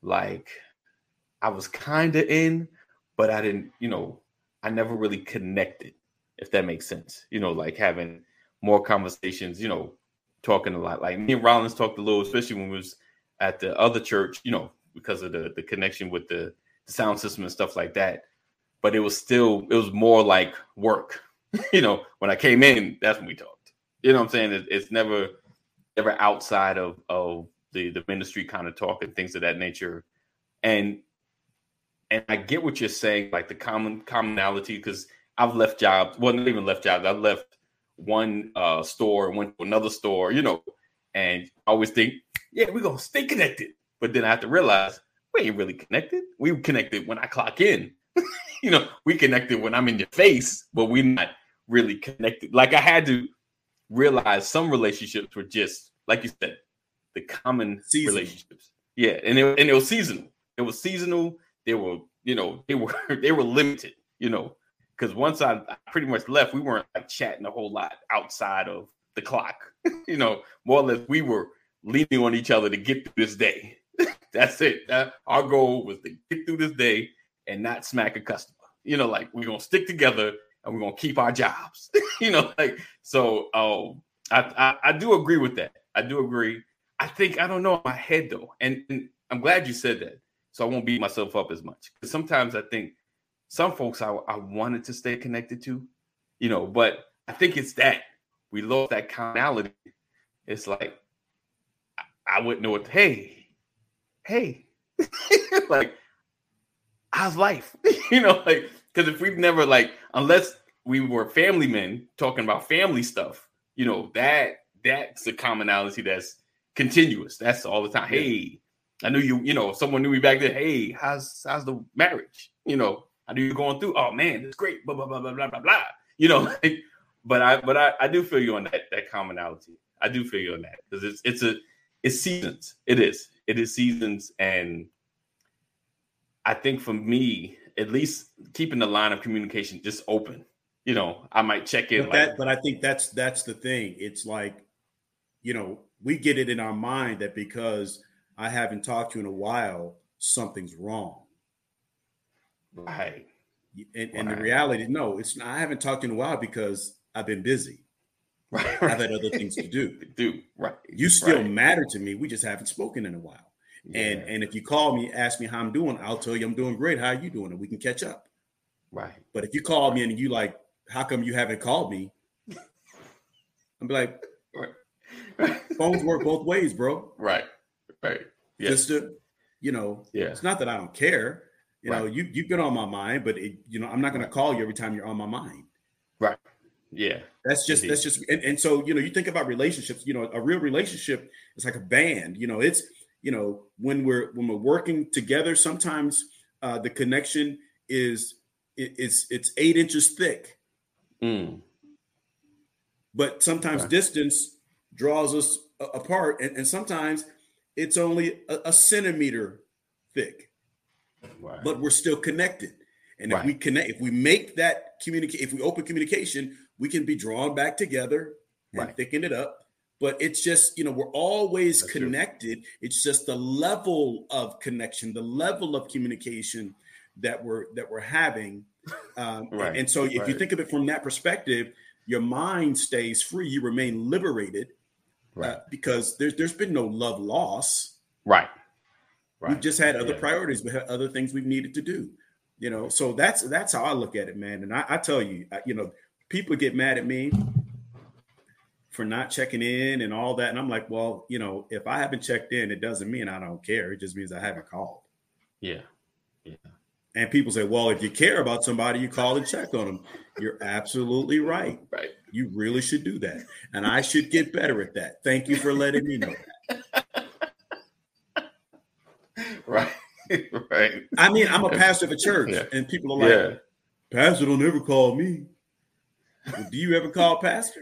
like I was kind of in, but I didn't, you know, I never really connected, if that makes sense. You know, like having more conversations, you know, talking a lot. Like me and Rollins talked a little, especially when we was at the other church, you know, because of the the connection with the, the sound system and stuff like that. But it was still, it was more like work. you know, when I came in, that's when we talked. You know what I'm saying? It, it's never ever outside of of the the ministry kind of talk and things of that nature. And and I get what you're saying, like the common commonality, because I've left jobs. Well, not even left jobs. I left one uh, store, and went to another store, you know, and I always think, yeah, we're gonna stay connected. But then I have to realize we ain't really connected. We connected when I clock in. you know, we connected when I'm in your face, but we're not really connected. Like I had to realize some relationships were just like you said, the common Seasonal. relationships. Yeah, and it, and it was seasonal. It was seasonal. They were, you know, they were they were limited. You know, because once I, pretty much left, we weren't like chatting a whole lot outside of the clock. you know, more or less, we were leaning on each other to get through this day. That's it. That, our goal was to get through this day and not smack a customer. You know, like we're gonna stick together and we're gonna keep our jobs. you know, like so. Um, I, I I do agree with that. I do agree. I think I don't know my head though, and, and I'm glad you said that, so I won't beat myself up as much. Because sometimes I think some folks I, I wanted to stay connected to, you know, but I think it's that we lost that commonality. It's like I, I wouldn't know what. Hey, hey, like how's life? you know, like because if we've never like unless we were family men talking about family stuff, you know that that's a commonality that's continuous. That's all the time. Hey, I knew you. You know, someone knew me back then. Hey, how's how's the marriage? You know, I knew you're going through. Oh man, it's great. Blah blah blah blah blah blah blah. You know, like, but I but I, I do feel you on that that commonality. I do feel you on that because it's it's a it's seasons. It is it is seasons, and I think for me, at least keeping the line of communication just open. You know, I might check in. But like, that, but I think that's that's the thing. It's like, you know, we get it in our mind that because I haven't talked to you in a while, something's wrong. Right, And, and Right. the reality, no, it's not. I haven't talked in a while because I've been busy. right, I've had other things to do. do right. You still Right. matter to me. We just haven't spoken in a while. And Yeah, and if you call me, ask me how I'm doing, I'll tell you I'm doing great. How are you doing? And we can catch up. right, But if you call me and you like, how come you haven't called me? I'm be like, right, phones work both ways, bro. right, right. Yes, Just to, you know, yeah, it's not that I don't care. You know, you you've been on my mind, but it, you know, I'm not going to call you every time you're on my mind. Right. Yeah, That's just Indeed. that's just and, and so you know, you think about relationships, you know, a real relationship is like a band. You know, it's you know, when we're when we're working together, sometimes uh the connection is it, it's it's eight inches thick, Mm, but sometimes Right. distance draws us a- apart, and, and sometimes it's only a, a centimeter thick. Right, but we're still connected. And if we connect, if we make that communicate, if we open communication, we can be drawn back together and Right. thicken it up. But it's just, you know, we're always That's true. connected. It's just the level of connection, the level of communication that we're that we're having. Um, Right. And so, if you think of it from that perspective, your mind stays free. You remain liberated right, uh, because there's there's been no love loss. right, right. We've just had other Yeah. priorities, we had other things we've needed to do. You know, so that's that's how I look at it, man. And I, I tell you, I, you know, people get mad at me for not checking in and all that, and I'm like, well, you know, if I haven't checked in, it doesn't mean I don't care. It just means I haven't called. Yeah, yeah, And people say, well, if you care about somebody, you call and check on them. You're absolutely right. right. You really should do that, and I should get better at that. Thank you for letting me know. Right, right. I mean, I'm a pastor of a church, Yeah. and people are like, Yeah, Pastor don't ever call me. Well, do you ever call Pastor?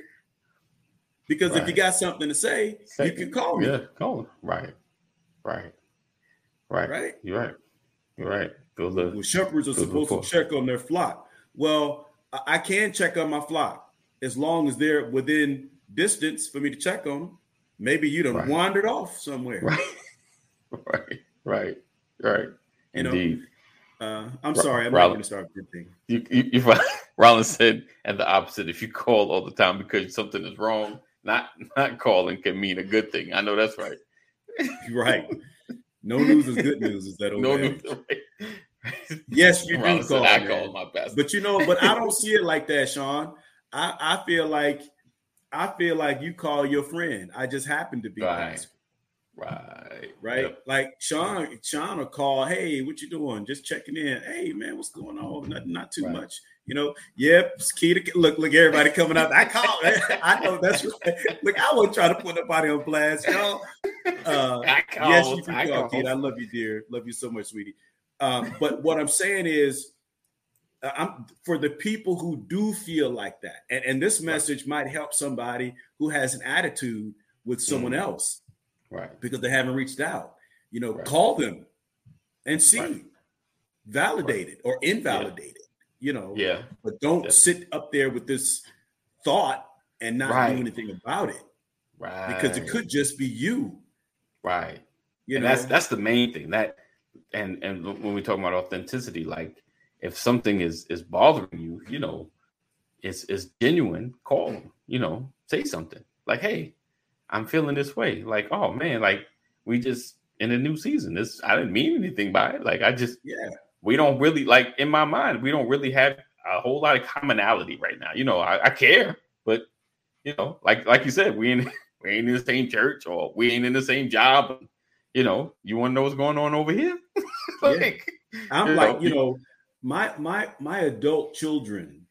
Because if you got something to say, you can call me. yeah. Call him. Right, right, right. Right. You're right. You're right. Well, shepherds are supposed to check on their flock. Well, I can check on my flock as long as they're within distance for me to check on them. Maybe you done Right. wandered off somewhere. right, right, right, right. You know, Indeed. Uh, I'm Ra- sorry, I'm not going to start a good thing. You, you, you Rollins said, and the opposite. If you call all the time because something is wrong, not not calling can mean a good thing. I know that's right. Right. No news is good news. Is that old No, no, right. Yes, you do Rollins call. said, I call my best, But you know, but I don't see it like that, Sean. I, I feel like I feel like you call your friend. I just happen to be Right. Right, right? Yep. Like Sean, Sean will call, hey, what you doing? Just checking in. Hey man, what's going on? Not, not too Right. much. You know, yep, it's key to look, look, everybody coming out. I call I know that's right. Look, I won't trying to put nobody on blast, y'all. Uh, I call, yes, you can I call, kid. I love you, dear. Love you so much, sweetie. Um, but what I'm saying is, uh, I'm for the people who do feel like that, and, and this message might help somebody who has an attitude with someone Mhm. else Right. because they haven't reached out. You know, Right. call them and see, Right. validate it or invalidate it. You know, Yeah. but don't Definitely. sit up there with this thought and not Right. do anything about it Right. because it could just be you. Right. You and know, that's that's the main thing that and and when we talk about authenticity like if something is is bothering you you know it's it's genuine call them you know say something like hey i'm feeling this way. Like oh man like we just in a new season. This i didn't mean anything by it. Like i just yeah, we don't really like in my mind we don't really have a whole lot of commonality right now. You know i, I care but you know like like you said we ain't we ain't in the same church or we ain't in the same job. You know you want to know what's going on over here? Like I'm You like, know, you know, my my my adult children.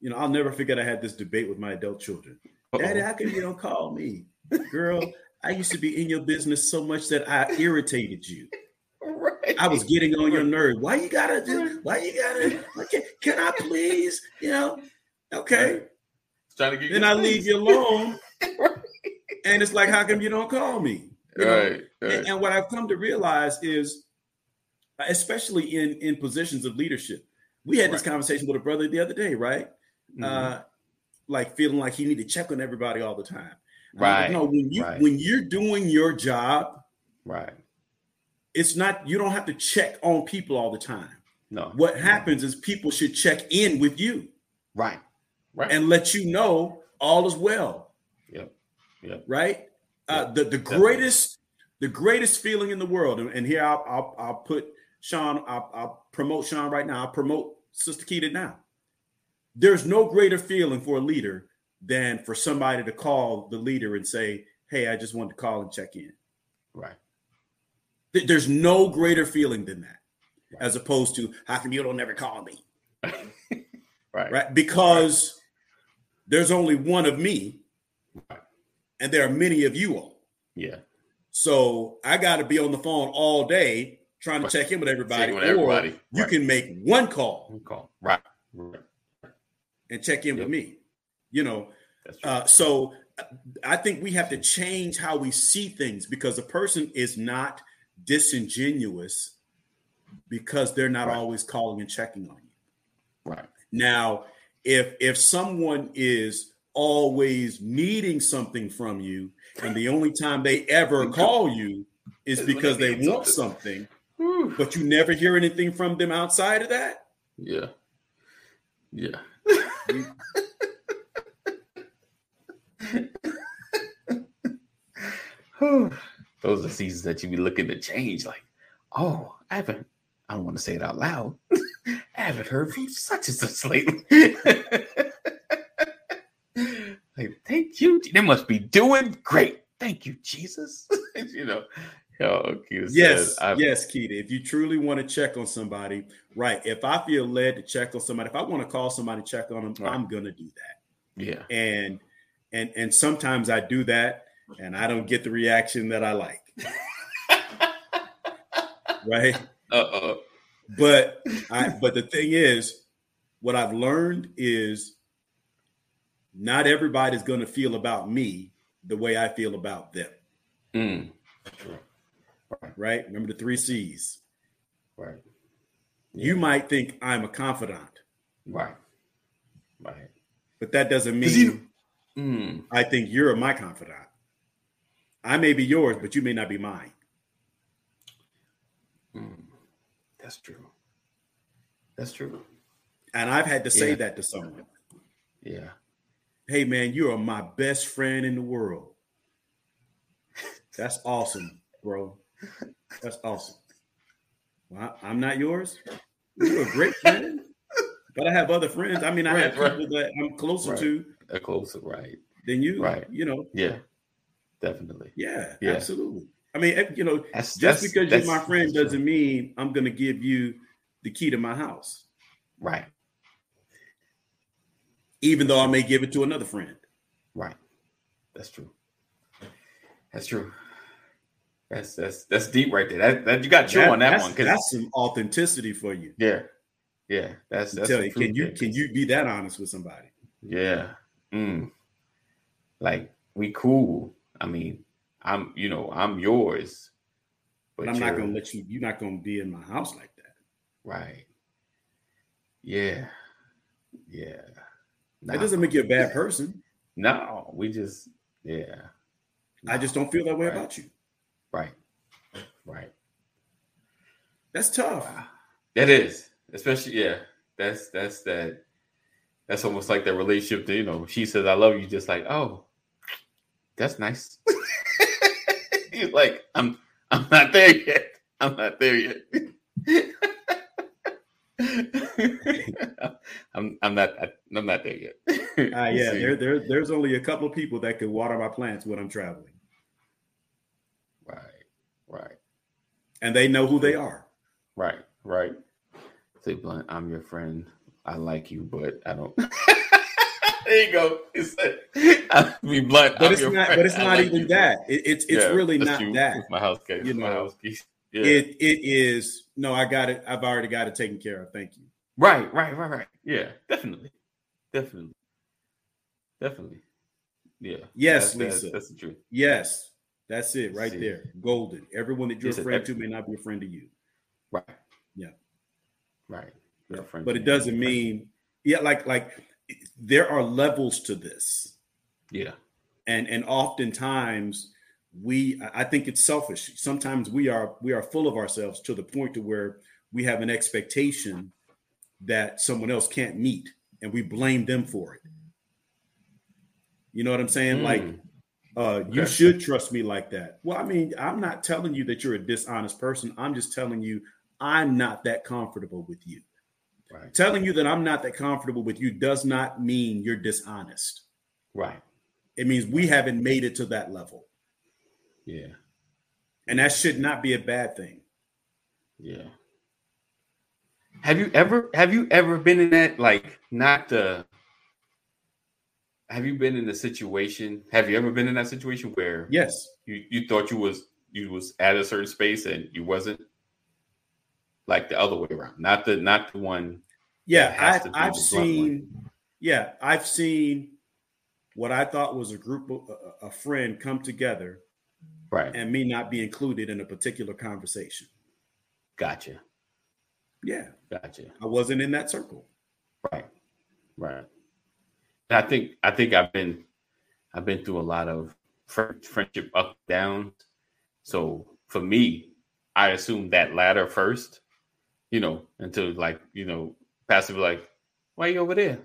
You know, I'll never forget. I had this debate with my adult children. Daddy, how come you don't call me, girl? I used to be in your business so much that I irritated you. right. I was getting on your nerve. Why you gotta do? Why you gotta? Okay, can I please? You know, okay. trying to get Then I leave you alone, and it's like, how come you don't call me? You right, right. And, and what I've come to realize is, especially in in positions of leadership, we had this conversation with a brother the other day, right? Mhm. Uh, like feeling like he need to check on everybody all the time. Right, No, when you right. when you're doing your job, right it's not you don't have to check on people all the time. no What happens is people should check in with you right right and let you know all is well. yep yep right? Uh, Yeah, the the definitely. greatest the greatest feeling in the world, and, and here I'll, I'll I'll put Sean. I'll, I'll promote Sean right now. I'll promote Sister Keita now. There's no greater feeling for a leader than for somebody to call the leader and say, "Hey, I just wanted to call and check in." right Th- There's no greater feeling than that, as opposed to how come you don't never call me, right right? Because there's only one of me, Right. and there are many of you all. yeah So I got to be on the phone all day trying to Right. check in with everybody. With or everybody. you Right. can make one call call right right and check in Yep. with me. You know, uh, so uh, I think we have to change how we see things because a person is not disingenuous because they're not Right. always calling and checking on you. right Now, if if someone is always needing something from you and the only time they ever call you is Is because they they want something. something but you never hear anything from them outside of that. yeah yeah Those are seasons that you be looking to change. Like, oh, I haven't. I don't want to say it out loud. I haven't heard from such and such lately. like, thank you. They must be doing great. Thank you, Jesus. you know. Oh, Keita Yes, yes, Keita. If you truly want to check on somebody, right? If I feel led to check on somebody, if I want to call somebody, check on them, Right. I'm gonna do that. Yeah. And and and sometimes I do that, and I don't get the reaction that I like. right? Uh-uh. But I but the thing is, what I've learned is not everybody's going to feel about me the way I feel about them. Mm. Right? Remember the three C's. Right. You might think I'm a confidant, Right. Right. but that doesn't mean you- Mm. I think you're my confidant. I may be yours, but you may not be mine. Mm. That's true. That's true. And I've had to say Yeah. that to someone. Yeah. Hey man, you are my best friend in the world. That's awesome, bro. That's awesome. Well, I- I'm not yours. You're a great friend, but I have other friends. I mean, I have Right, right. people that I'm closer Right. to A closer, right. than you. Right. You know, Yeah. Definitely. yeah, Yeah. absolutely. I mean, eh, you know, That's just that's- because you're my friend doesn't mean I'm going to give you the key to my house, Right. even though I may give it to another friend. Right. That's true. That's true. That's that's that's deep right there. That, that you got chill That- on that one because that's some authenticity for you. yeah, Yeah, that's that's Tell you, can you can you be that honest with somebody? Yeah. Mm. Like we cool. I mean, I'm you know, I'm yours. But I'm not gonna let you. You're not gonna be in my house like that. Right. Yeah. Yeah. That doesn't make you a bad person. No, we just yeah. I just don't feel that way Right. about you. Right. Right. That's tough. That is, especially yeah. That's that's that. That's almost like that relationship. That, you know, she says I love you, just like oh, that's nice. He's like I'm I'm not there yet. I'm not there yet. I'm I'm not I'm not there yet. Ah, yeah, See? there, there, there's only a couple of people that can water my plants when I'm traveling, right, right, and they know who they are. right, right. Say blunt. I'm your friend. I like you, but I don't. there you go. He said, "I be blunt." But I'm it's not. friend. But it's I not like even you, that. It, it's it's Yeah, really not you. that. It's my house case. You my know, house keys. Yeah. It it is. No, I got it. I've already got it taken care of. Thank you. right, right, right, right. Yeah, definitely, definitely, definitely. Yeah. Yes, that's, that's- Lisa. That's the truth. Yes, that's it right See. there. Golden. Everyone that you're Listen, a friend to may not be a friend to you. Right. Yeah. Right. Friend But it doesn't mean, yeah, like like there are levels to this. Yeah. and and oftentimes we i think it's selfish sometimes we are we are full of ourselves to the point to where we have an expectation that someone else can't meet and we blame them for it you know what i'm saying like mm. Uh you Okay. should trust me like that well i mean i'm not telling you that you're a dishonest person i'm just telling you i'm not that comfortable with you Right. telling you that i'm not that comfortable with you does not mean you're dishonest Right. it means we haven't made it to that level Yeah. and that should not be a bad thing. Yeah. Have you ever have you ever been in that like not the have you been in a situation have you ever been in that situation where Yes, you, you thought you was you was at a certain space and you wasn't like the other way around not the not the one yeah, I've the blunt one. seen. Yeah, I've seen what I thought was a group of a, a friend come together right and me not be included in a particular conversation. gotcha Yeah, gotcha I wasn't in that circle. Right. Right. I think I think I've been I've been through a lot of friendship up down. So for me, I assume that ladder first, you know, until like, you know, passive like, why are you over there?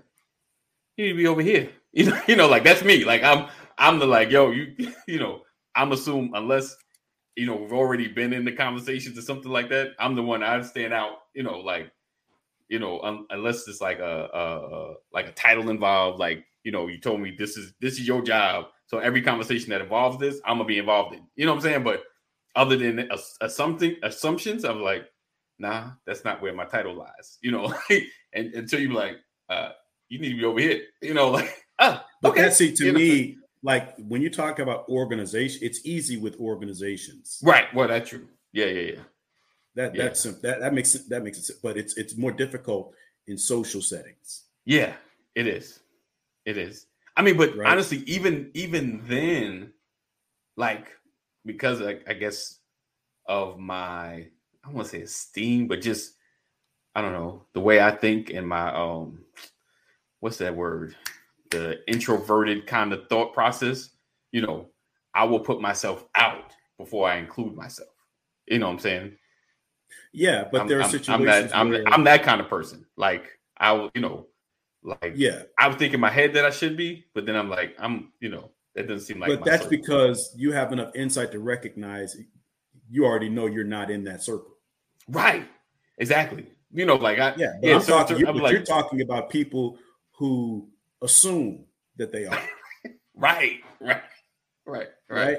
You need to be over here. You know, you know, like that's me. Like I'm I'm the like, yo, you you know, I'm assume unless you know we've already been in the conversations or something like that, I'm the one I stand out, you know, like you know, un- unless it's like a, a, like a title involved, like you know, you told me this is this is your job, so every conversation that involves this, I'm gonna be involved in. You know what I'm saying? But other than something assumptions, I'm like, nah, that's not where my title lies. You know, and until you like, uh, you need to be over here. You know, like, ah, But okay. that, see, to You know? me, like when you talk about organization, it's easy with organizations. right? Well, that's true. Yeah, yeah, yeah. That Yeah. that's that that makes it that makes it, but it's it's more difficult in social settings. Yeah, it is. It is. I mean, but Right. honestly, even even then, like because I, I guess of my I don't want to say esteem, but just I don't know the way I think and my um what's that word? The introverted kind of thought process. You know, I will put myself out before I include myself. You know what I'm saying? Yeah, but I'm, there are I'm- situations I'm that I'm, that kind of person. Like I will, you know, like yeah, I would think in my head that I should be, but then I'm like, I'm, you know, that doesn't seem like. but that's circle. because you have enough insight to recognize you already know you're not in that circle. right, exactly. You know, like I, Yeah, but yeah. I'm so- talking. you I'm but like, you're talking about people who assume that they are right, right, right, right,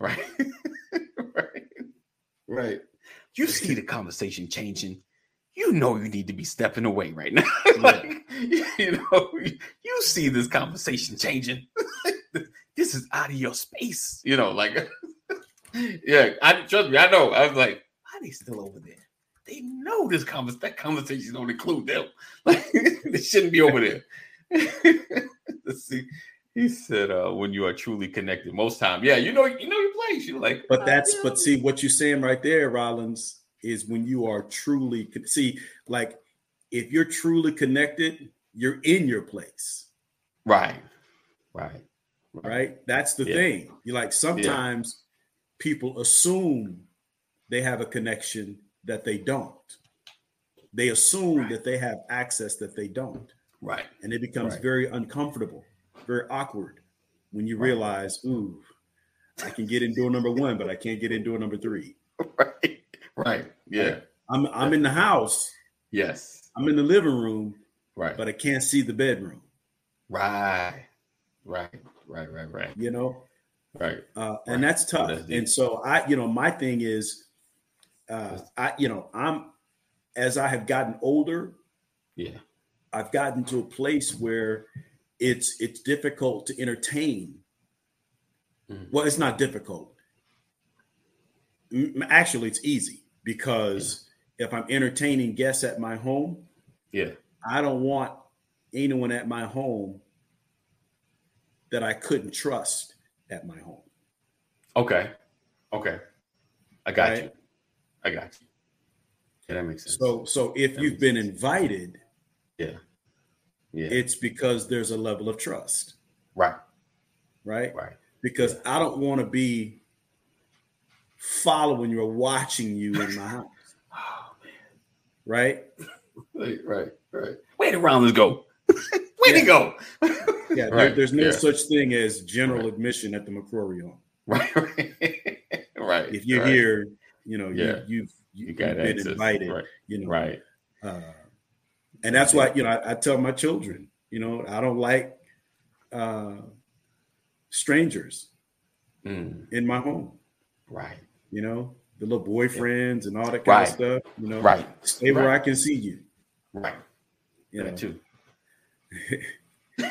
right. right, right, right. You see the conversation changing. You know you need to be stepping away right now. like, you know, you see this conversation changing. this is out of your space. You know, like, yeah. I trust me. I know. I was like, why are they still over there? they know this conversation. That conversation don't include them. Like they shouldn't be over there. Let's see. He said, uh, when you are truly connected, most time, yeah, you know, you know your place. You're like, But that's but see what you're saying right there, Rollins, is when you are truly con- see, like if you're truly connected, you're in your place, right, right, right? That's the Yeah. thing. You like sometimes people assume they have a connection that they don't. They assume that they have access that they don't. right, And it becomes Right. very uncomfortable, very awkward when you realize, ooh, I can get in door number one, but I can't get in door number three. right, right. Yeah, I'm I'm in the house, yes, I'm in the living room, right, but I can't see the bedroom. right, right, right, right, right, You know, right. uh, Right. and that's tough. That's and so I, you know, my thing is, uh, I, you know, I'm as I have gotten older, Yeah, I've gotten to a place where it's it's difficult to entertain. Mhm. Well, it's not difficult. Actually, it's easy because if I'm entertaining guests at my home, yeah, I don't want anyone at my home that I couldn't trust at my home. okay, okay. I got Right. you. I got you. Yeah, that makes sense. So so if That you've been sense. invited, yeah, yeah, it's because there's a level of trust, right, right? right. Because I don't want to be following you or watching you in my house, Oh right? man, right, right, right. Where the rounders go? Where they go? Yeah, there- Right, there's no yeah. such thing as general Right. admission at the McCrory home. right, right, right. If you're right, here, you know, Yeah. you, you've you, you got have been access. invited, Right, you know, right. Uh, and that's why you know I, I tell my children, you know, I don't like uh, strangers Mm, in my home. right, You know, the little boyfriends and all that kind Right. of stuff. You know, right, stay where I can see you. right. You know, too.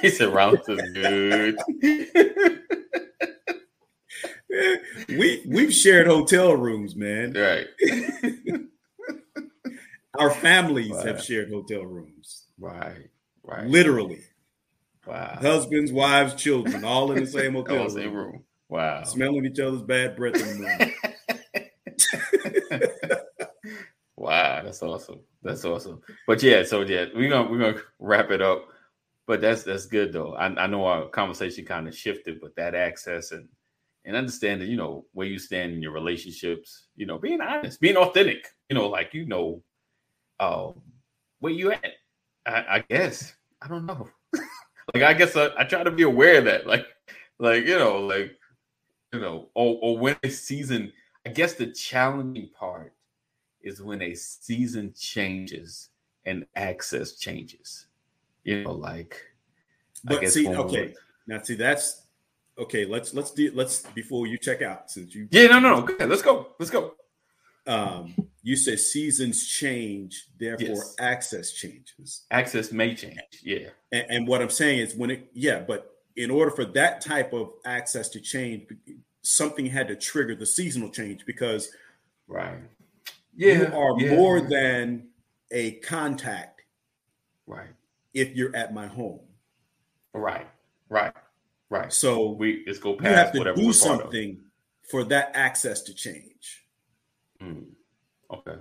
he said rounders is good. We we've shared hotel rooms, man. right, Our families Wow. have shared hotel rooms, right, right. literally. Wow. Husbands, wives, children, all in the same hotel the same room, room. Wow. smelling each other's bad breath in the morning. wow, that's awesome. That's awesome. But yeah, so yeah, we're gonna we're gonna wrap it up. But that's that's good though. I, I know our conversation kind of shifted, but that access and and understanding, you know, where you stand in your relationships, you know, being honest, being authentic, you know, like you know, uh, where you at. I, I guess I don't know. like I guess I, I try to be aware of that, like, like you know, like you know, or, or when a season. I guess the challenging part is when a season changes and access changes. You know, like I But see, okay, now see that's okay. Let's let's do let's before you check out since you Yeah, no, no, no. Go ahead. Let's go. Let's go. um you said seasons change, therefore Yes. access changes. Access may change. Yeah. And, and what I'm saying is when it yeah, but in order for that type of access to change, something had to trigger the seasonal change because Right. yeah, you are yeah. more than a contact right. if you're at my home. Right. Right. Right. So We just go past you have to whatever do we're part of. something for that access to change, Mm. Okay.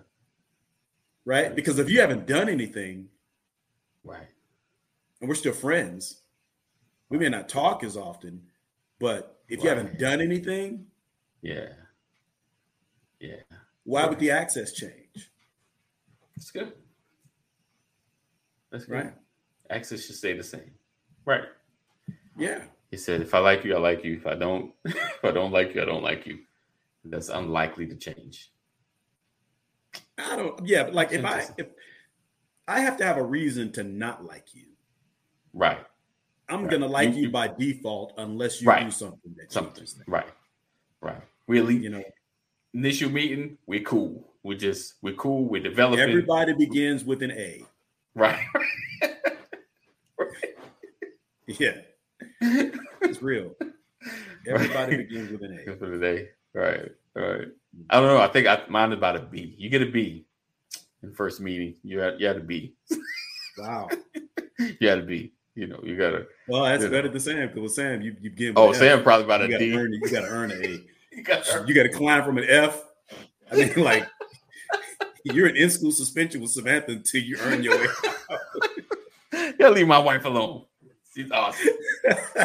right? Because if you haven't done anything Right. and we're still friends, we may not talk as often, but if you haven't done anything, Yeah. Yeah. why would the access change? That's good. That's good. Right? Access should stay the same. Right. Yeah. He said, "If I like you, I like you. If I don't, if I don't like you, I don't like you. That's unlikely to change." I don't yeah, but like if I if I have to have a reason to not like you. Right. I'm Right. gonna like You- you, by default unless you Right. do something that Something. Right. Right. Really, You know, initial meeting, we're cool. We're just we're cool. We're developing. everybody begins with an A. right. Yeah, it's real. Everybody Right. begins with an A. for the day. Right. Right. I don't know. I think I, mine is about a B. You get a B. in first meeting. You had you had to be. Wow. You had a B. You know, you gotta. Well, that's Yeah. better than Sam because with Sam, you you give. Oh, Sam probably about you a D. earn. You got to earn an A. You gotta- You got to climb from an F. I mean, like you're in in school suspension with Samantha until you earn your way. You gotta leave my wife alone. She's awesome.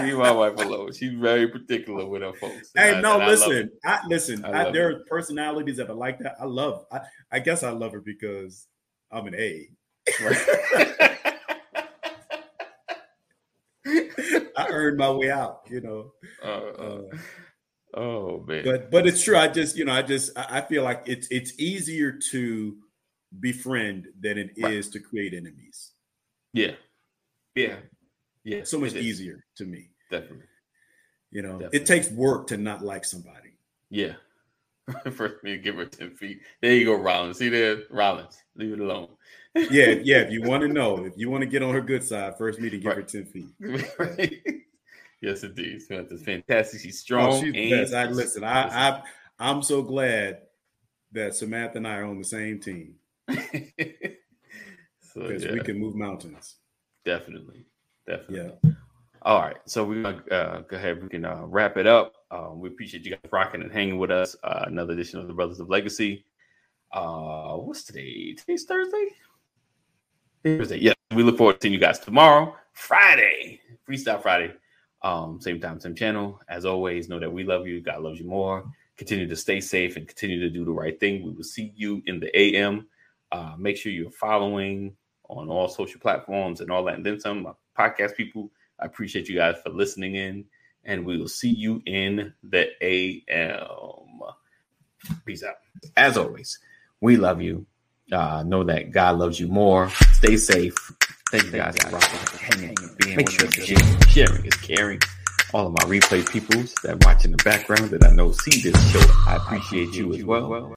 leave my wife alone. She's very particular with her folks. Hey, And no, I- and I listen. I, listen. I I there are personalities that are like that. I love. I, I guess I love her because I'm an A. it. I earned my way out. You know. Uh, uh, oh man. but but it's true. I just you know I just I I feel like it's it's easier to befriend than it is Right. to create enemies. yeah. Yeah. Yeah. So much easier to me. Definitely. You know, Definitely. it takes work to not like somebody. Yeah. First, me to give her 10 feet. There you go, Rollins. See there? Rollins. Leave it alone. Yeah, yeah. If you want to know, if you want to get on her good side, first me to give her ten feet. yes, indeed. Samantha's fantastic. She's oh, strong. Oh, she's and- I listen. I, I I'm so glad that Samantha and I are on the same team so, because yeah, we can move mountains. definitely. Definitely. Yeah. All right, so we're gonna uh, go ahead. We can uh, wrap it up. Um, we appreciate you guys rocking and hanging with us. Uh, another edition of the Brothers of Legacy. Uh, what's today? Today's Thursday. Thursday. Yeah, we look forward to seeing you guys tomorrow, Friday, Freestyle Friday. Um, same time, same channel. As always, know that we love you. God loves you more. Continue to stay safe and continue to do the right thing. We will see you in the AM. Uh, make sure you're following on all social platforms and all that, and then some. My podcast people. I appreciate you guys for listening in, and we will see you in the AM. Peace out. As always, we love you. Uh, know that God loves you more. Stay safe. Thank you guys for rocking, hanging, being Make sure to. Sharing is caring. All of my replay peoples that watch in the background that I know see this show, I appreciate you as well.